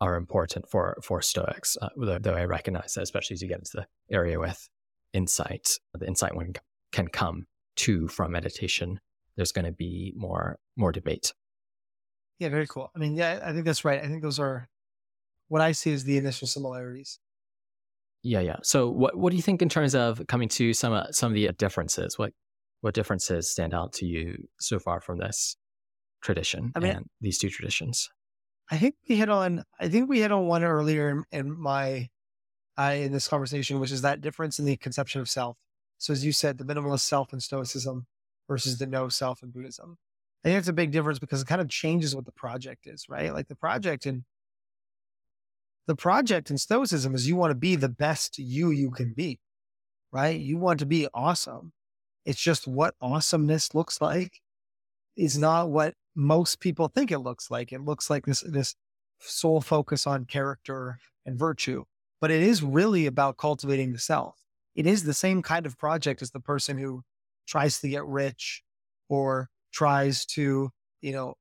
are important for for stoics uh, though, though i recognize that especially as you get into the area with insight the insight one can come to from meditation there's going to be more more debate yeah, very cool. I mean, yeah, I think that's right. I think those are what I see as the initial similarities. Yeah, yeah. So, what what do you think in terms of coming to some uh, some of the differences? What what differences stand out to you so far from this tradition I mean, and these two traditions? I think we hit on. I think we hit on one earlier in, in my uh, in this conversation, which is that difference in the conception of self. So, as you said, the minimalist self in Stoicism versus the no self in Buddhism. I think it's a big difference because it kind of changes what the project is, right? Like the project in the project in Stoicism is you want to be the best you you can be, right? You want to be awesome. It's just what awesomeness looks like is not what most people think it looks like. It looks like this this sole focus on character and virtue, but it is really about cultivating the self. It is the same kind of project as the person who tries to get rich or tries to, you know,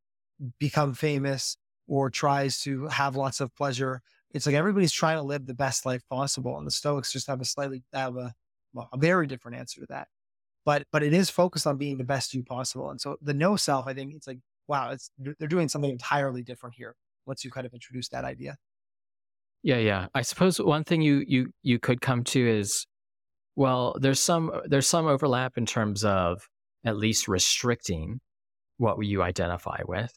become famous or tries to have lots of pleasure. It's like everybody's trying to live the best life possible. And the Stoics just have a slightly have a, well, a very different answer to that. But but it is focused on being the best you possible. And so the no self, I think it's like, wow, it's they're doing something entirely different here. Once you kind of introduce that idea. Yeah, yeah. I suppose one thing you you you could come to is well, there's some there's some overlap in terms of at least restricting what you identify with.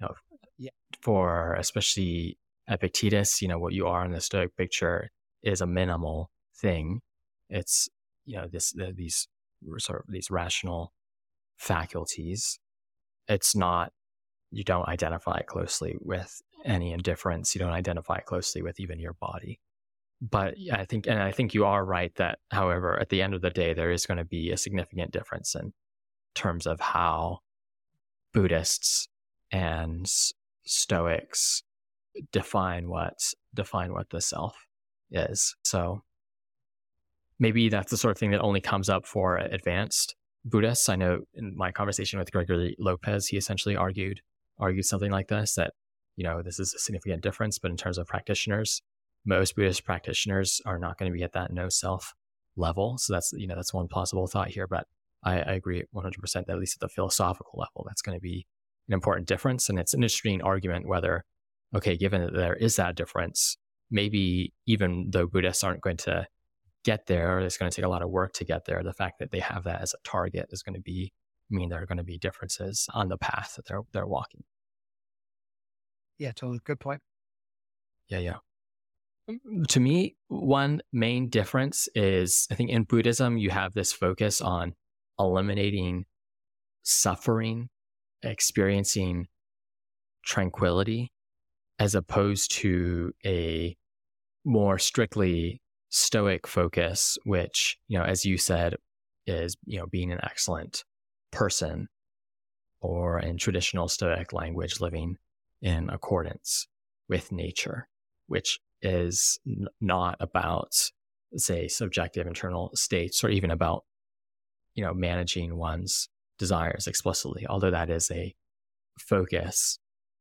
You know, yeah. For especially Epictetus, you know, what you are in the Stoic picture is a minimal thing. It's you know this the, these sort of these rational faculties. It's not you don't identify closely with any indifference. You don't identify closely with even your body. But I think, and I think you are right that, however, at the end of the day, there is going to be a significant difference in terms of how Buddhists and Stoics define what define what the self is. So maybe that's the sort of thing that only comes up for advanced Buddhists. I know in my conversation with Gregory Lopez, he essentially argued argued something like this that you know this is a significant difference, but in terms of practitioners, most Buddhist practitioners are not going to be at that no self level. So that's you know that's one possible thought here. But I, I agree 100 percent that at least at the philosophical level, that's going to be an important difference. And it's an interesting argument whether okay, given that there is that difference, maybe even though Buddhists aren't going to get there, or it's going to take a lot of work to get there. The fact that they have that as a target is going to be mean there are going to be differences on the path that they're they're walking. Yeah, totally. Good point. Yeah, yeah. Mm, to me, one main difference is I think in Buddhism you have this focus on eliminating suffering, experiencing tranquility, as opposed to a more strictly stoic focus, which, you know, as you said, is, you know, being an excellent person or in traditional Stoic language, living in accordance with nature, which is n- not about, say, subjective internal states or even about, you know, managing one's desires explicitly, although that is a focus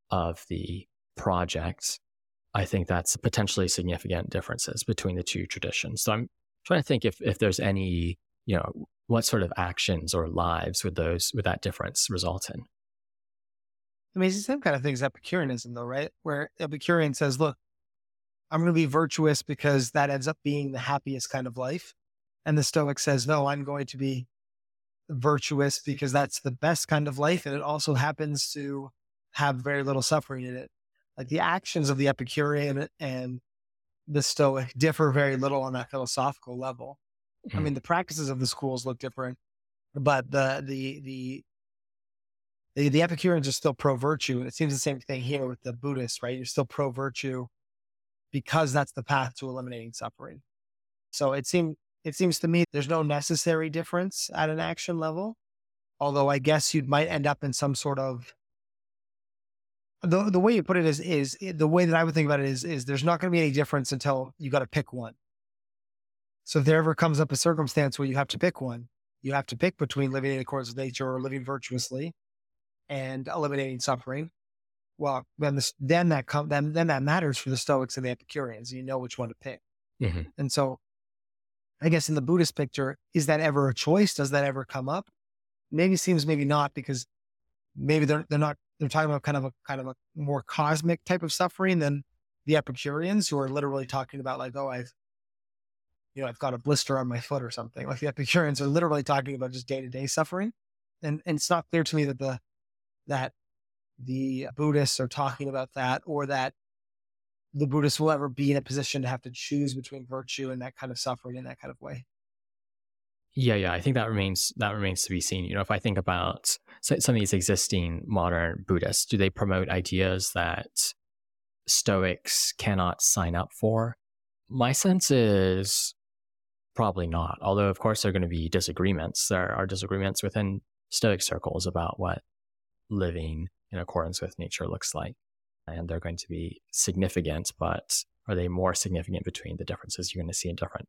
of the project. I think that's potentially significant differences between the two traditions. So I'm trying to think if, if there's any, you know, what sort of actions or lives would those would that difference result in? I mean, it's the same kind of thing as Epicureanism, though, right? Where Epicurean says, "Look, I'm going to be virtuous because that ends up being the happiest kind of life," and the Stoic says, "No, I'm going to be virtuous because that's the best kind of life, and it also happens to have very little suffering in it." Like the actions of the Epicurean and the Stoic differ very little on that philosophical level. Mm-hmm. I mean, the practices of the schools look different, but the the the the, the Epicureans are still pro virtue, and it seems the same thing here with the Buddhists, right? You're still pro virtue because that's the path to eliminating suffering. So it seems it seems to me there's no necessary difference at an action level, although I guess you might end up in some sort of the the way you put it is is the way that I would think about it is is there's not going to be any difference until you got to pick one. So if there ever comes up a circumstance where you have to pick one, you have to pick between living in accordance with nature or living virtuously and eliminating suffering. Well, then this, then that com- then then that matters for the Stoics and the Epicureans. You know which one to pick. Mm-hmm. And so, I guess in the Buddhist picture, is that ever a choice? Does that ever come up? Maybe seems maybe not because maybe they're they're not they're talking about kind of a kind of a more cosmic type of suffering than the Epicureans who are literally talking about like, oh, I've you know, I've got a blister on my foot or something. Like the Epicureans are literally talking about just day to day suffering. And, and it's not clear to me that the, that the Buddhists are talking about that or that the Buddhists will ever be in a position to have to choose between virtue and that kind of suffering in that kind of way. Yeah, yeah, I think that remains that remains to be seen. You know, if I think about some of these existing modern Buddhists, do they promote ideas that Stoics cannot sign up for? My sense is Probably not. Although, of course, there are going to be disagreements. There are disagreements within Stoic circles about what living in accordance with nature looks like. And they're going to be significant, but are they more significant between the differences you're going to see in different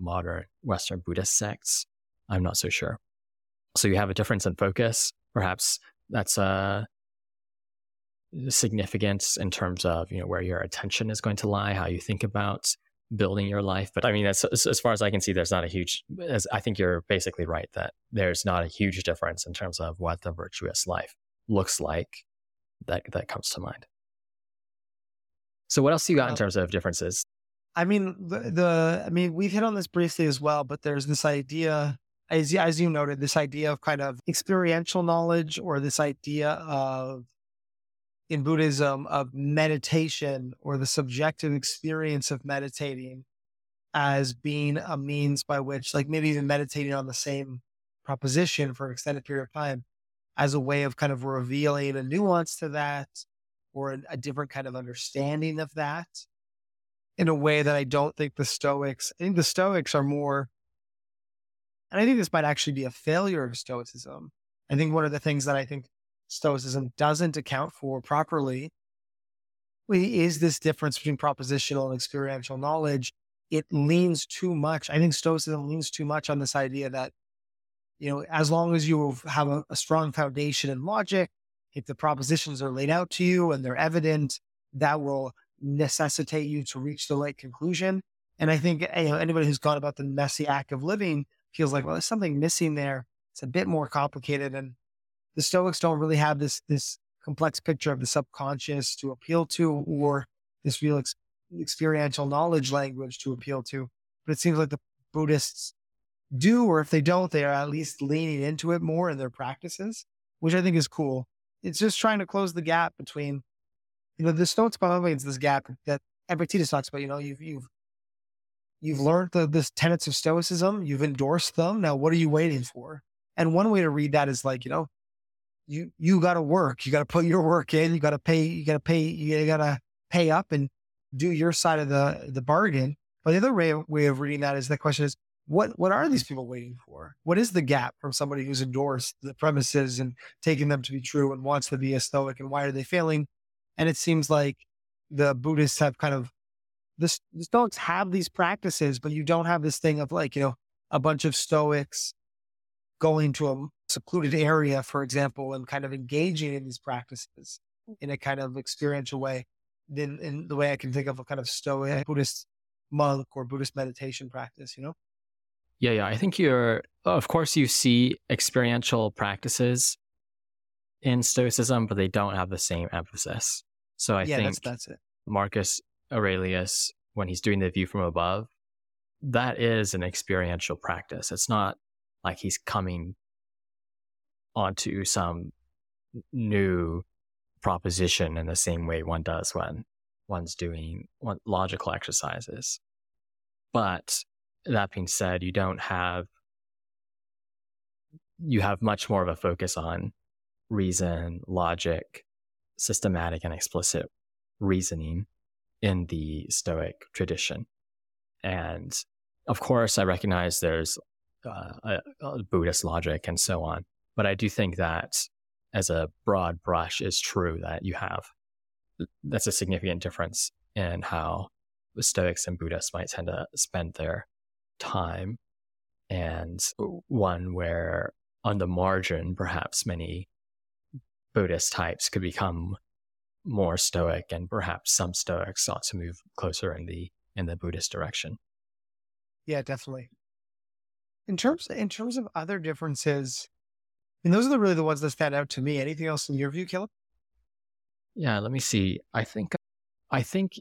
modern Western Buddhist sects? I'm not so sure. So you have a difference in focus. Perhaps that's uh, a significance in terms of you know where your attention is going to lie, how you think about building your life. But I mean, as, as far as I can see, there's not a huge, as I think you're basically right that there's not a huge difference in terms of what the virtuous life looks like that, that comes to mind. So what else do you got in uh, terms of differences? I mean, the, the, I mean, we've hit on this briefly as well, but there's this idea, as, as you noted, this idea of kind of experiential knowledge or this idea of in Buddhism of meditation or the subjective experience of meditating as being a means by which, like maybe even meditating on the same proposition for an extended period of time as a way of kind of revealing a nuance to that or a, different kind of understanding of that in a way that I don't think the Stoics, I think the Stoics are more, and I think this might actually be a failure of Stoicism. I think one of the things that I think Stoicism doesn't account for properly is this difference between propositional and experiential knowledge. It leans too much. I think Stoicism leans too much on this idea that, you know, as long as you have a, a strong foundation in logic, if the propositions are laid out to you and they're evident, that will necessitate you to reach the right conclusion. And I think you know, anybody who's gone about the messy act of living feels like, well, there's something missing there. It's a bit more complicated. And the Stoics don't really have this this complex picture of the subconscious to appeal to, or this real ex- experiential knowledge language to appeal to. But it seems like the Buddhists do, or if they don't, they are at least leaning into it more in their practices, which I think is cool. It's just trying to close the gap between, you know, the Stoics by the it's this gap that Epictetus talks about. You know, you've you've you've learned the this tenets of Stoicism, you've endorsed them. Now, what are you waiting for? And one way to read that is like, you know, you you got to work. You got to put your work in. You got to pay. You got to pay. You got to pay up and do your side of the the bargain. But the other way way of reading that is the question is what what are these mm-hmm. people waiting for? What is the gap from somebody who's endorsed the premises and taking them to be true and wants to be a stoic and why are they failing? And it seems like the Buddhists have kind of the, the Stoics have these practices, but you don't have this thing of like you know a bunch of Stoics going to a secluded area, for example, and kind of engaging in these practices mm. in a kind of experiential way, in, in the way I can think of a kind of Stoic Buddhist monk or Buddhist meditation practice, you know? Yeah, yeah. I think you're, oh, of course, you see experiential practices in Stoicism, but they don't have the same emphasis. So I yeah, think that's, that's it. Marcus Aurelius, when he's doing the view from above, that is an experiential practice. It's not like he's coming onto some new proposition in the same way one does when one's doing logical exercises. But that being said, you don't have, you have much more of a focus on reason, logic, systematic and explicit reasoning in the Stoic tradition. And of course, I recognize there's uh, a, a Buddhist logic and so on. But I do think that as a broad brush is true that you have that's a significant difference in how the Stoics and Buddhists might tend to spend their time, and one where on the margin, perhaps many Buddhist types could become more Stoic, and perhaps some Stoics ought to move closer in the in the Buddhist direction. Yeah, definitely. In terms in terms of other differences, I mean, those are the, really the ones that stand out to me. Anything else in your view, Caleb? Yeah, let me see. I think, I think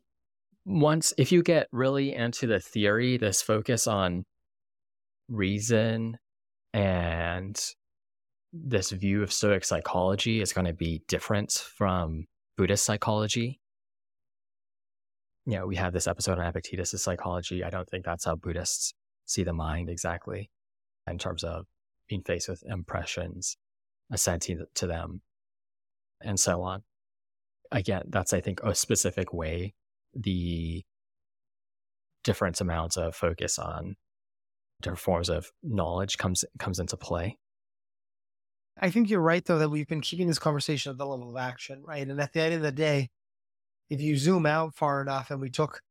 once if you get really into the theory, this focus on reason and this view of Stoic psychology is going to be different from Buddhist psychology. You know, we have this episode on Epictetus' psychology. I don't think that's how Buddhists see the mind exactly in terms of being faced with impressions, assenting to them, and so on. Again, that's, I think, a specific way the different amounts of focus on different forms of knowledge comes comes into play. I think you're right, though, that we've been keeping this conversation at the level of action, right? And at the end of the day, if you zoom out far enough and we took,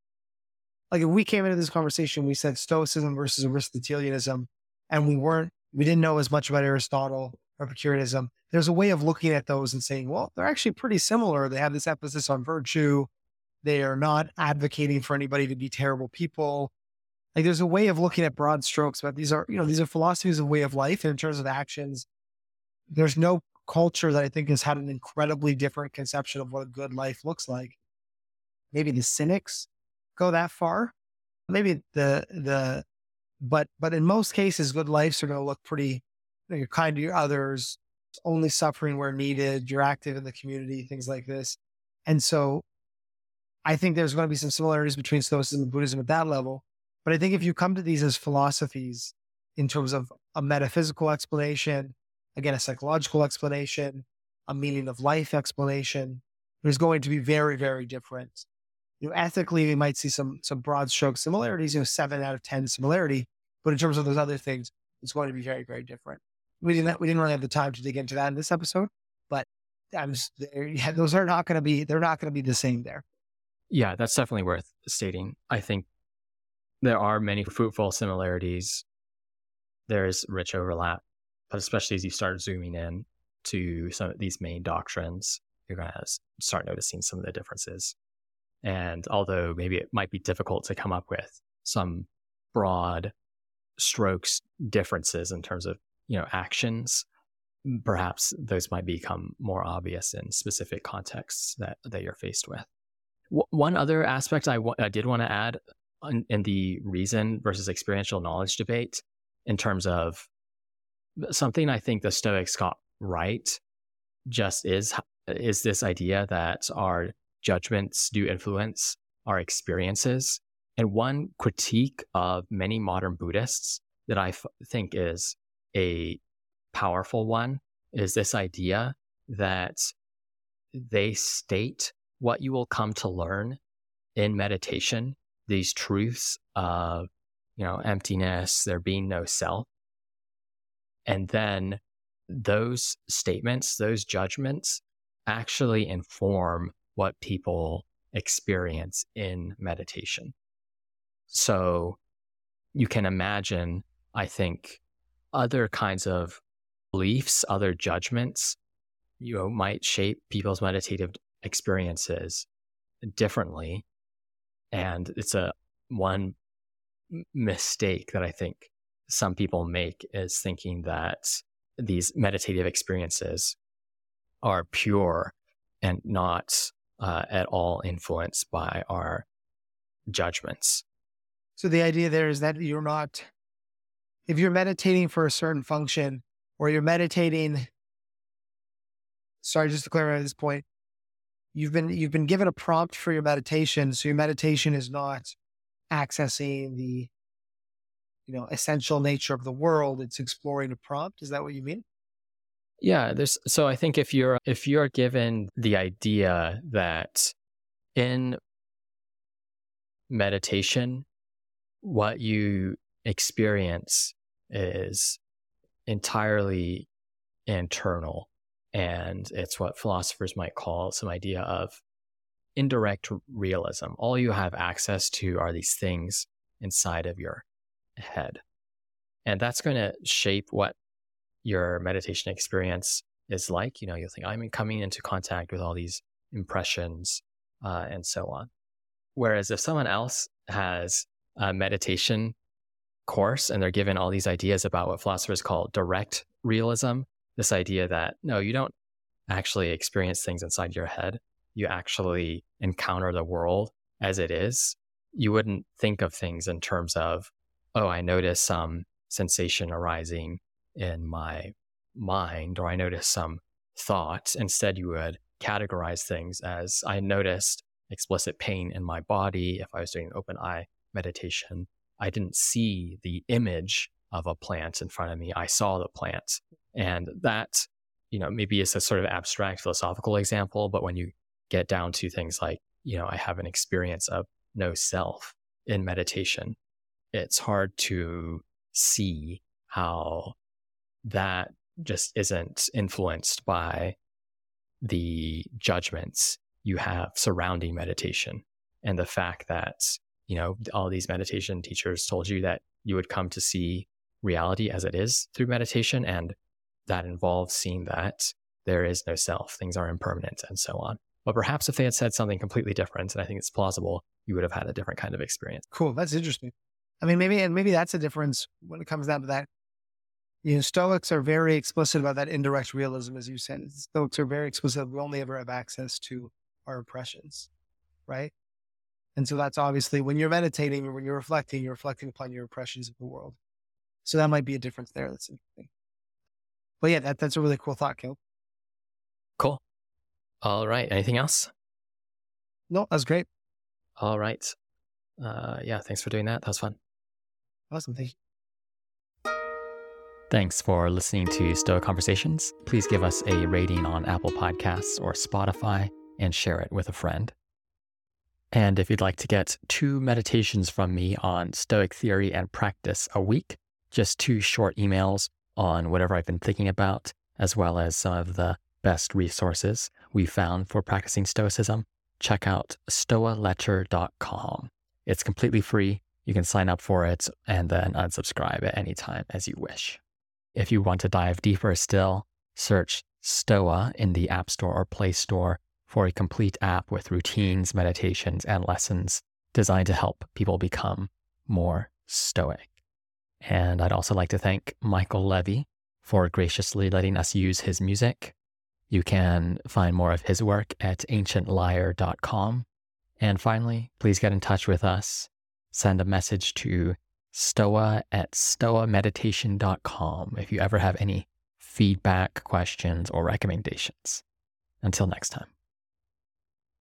like, if we came into this conversation, we said Stoicism versus Aristotelianism, and we weren't we didn't know as much about Aristotle or Epicureanism. There's a way of looking at those and saying, well, they're actually pretty similar. They have this emphasis on virtue. They are not advocating for anybody to be terrible people. Like there's a way of looking at broad strokes, but these are, you know, these are philosophies of way of life. And in terms of actions, there's no culture that I think has had an incredibly different conception of what a good life looks like. Maybe the cynics go that far. Maybe the the but but in most cases, good lives are going to look pretty. You know, you're kind to your others, only suffering where needed. You're active in the community, things like this. And so, I think there's going to be some similarities between Stoicism and Buddhism at that level. But I think if you come to these as philosophies in terms of a metaphysical explanation, again, a psychological explanation, a meaning of life explanation, there's going to be very, very different. You know, ethically, we might see some some broad stroke similarities, you know, seven out of ten similarity. But in terms of those other things, it's going to be very, very different. We didn't we didn't really have the time to dig into that in this episode, but I'm yeah, those are not going to be they're not going to be the same there. Yeah, that's definitely worth stating. I think there are many fruitful similarities. There's rich overlap, but especially as you start zooming in to some of these main doctrines, you're going to start noticing some of the differences. And although maybe it might be difficult to come up with some broad strokes differences in terms of, you know, actions, perhaps those might become more obvious in specific contexts that, that you're faced with. W- one other aspect I, w- I did want to add in, in the reason versus experiential knowledge debate in terms of something I think the Stoics got right just is is this idea that our judgments do influence our experiences. And one critique of many modern Buddhists that I f- think is a powerful one is this idea that they state what you will come to learn in meditation, these truths of, you know, emptiness, there being no self. And then those statements, those judgments actually inform what people experience in meditation. So you can imagine, I think, other kinds of beliefs, other judgments, you know, might shape people's meditative experiences differently. And it's a one mistake that I think some people make is thinking that these meditative experiences are pure and not uh, at all influenced by our judgments. So the idea there is that you're not, if you're meditating for a certain function or you're meditating, sorry, just to clarify this point, you've been you've been given a prompt for your meditation, so your meditation is not accessing the you know essential nature of the world; it's exploring a prompt. Is that what you mean? Yeah, there's so I think if you're if you're given the idea that in meditation what you experience is entirely internal and it's what philosophers might call some idea of indirect realism. All you have access to are these things inside of your head. And that's going to shape what your meditation experience is like. You know, you'll think, I'm coming into contact with all these impressions uh, and so on. Whereas if someone else has a meditation course and they're given all these ideas about what philosophers call direct realism, this idea that no, you don't actually experience things inside your head. You actually encounter the world as it is. You wouldn't think of things in terms of, oh, I notice some sensation arising in my mind or I notice some thought. Instead, you would categorize things as I noticed explicit pain in my body. If I was doing open eye meditation, I didn't see the image of a plant in front of me. I saw the plant. And that, you know, maybe is a sort of abstract philosophical example, but when you get down to things like, you know, I have an experience of no self in meditation, it's hard to see how that just isn't influenced by the judgments you have surrounding meditation. And the fact that you know all these meditation teachers told you that you would come to see reality as it is through meditation and that involves seeing that there is no self things are impermanent and so on but perhaps if they had said something completely different and i think it's plausible you would have had a different kind of experience cool that's interesting i mean maybe and maybe that's a difference when it comes down to that you know, Stoics are very explicit about that indirect realism, as you said. Stoics are very explicit. We only ever have access to our impressions, right? And so that's obviously when you're meditating or when you're reflecting, you're reflecting upon your impressions of the world. So that might be a difference there. That's interesting. But yeah, that, that's a really cool thought, Kill. Cool. All right. Anything else? No, that's great. All right. Uh, yeah, thanks for doing that. That was fun. Awesome. Thank you. Thanks for listening to Stoa Conversations. Please give us a rating on Apple Podcasts or Spotify and share it with a friend. And if you'd like to get two meditations from me on Stoic theory and practice a week, just two short emails on whatever I've been thinking about, as well as some of the best resources we found for practicing Stoicism, check out stoaletter.com. It's completely free. You can sign up for it and then unsubscribe at any time as you wish. If you want to dive deeper still, search Stoa in the App Store or Play Store for a complete app with routines, meditations, and lessons designed to help people become more stoic. And I'd also like to thank Michael Levy for graciously letting us use his music. You can find more of his work at ancientlyre.com. And finally, please get in touch with us. Send a message to stoa at stoameditation.com if you ever have any feedback, questions, or recommendations. Until next time.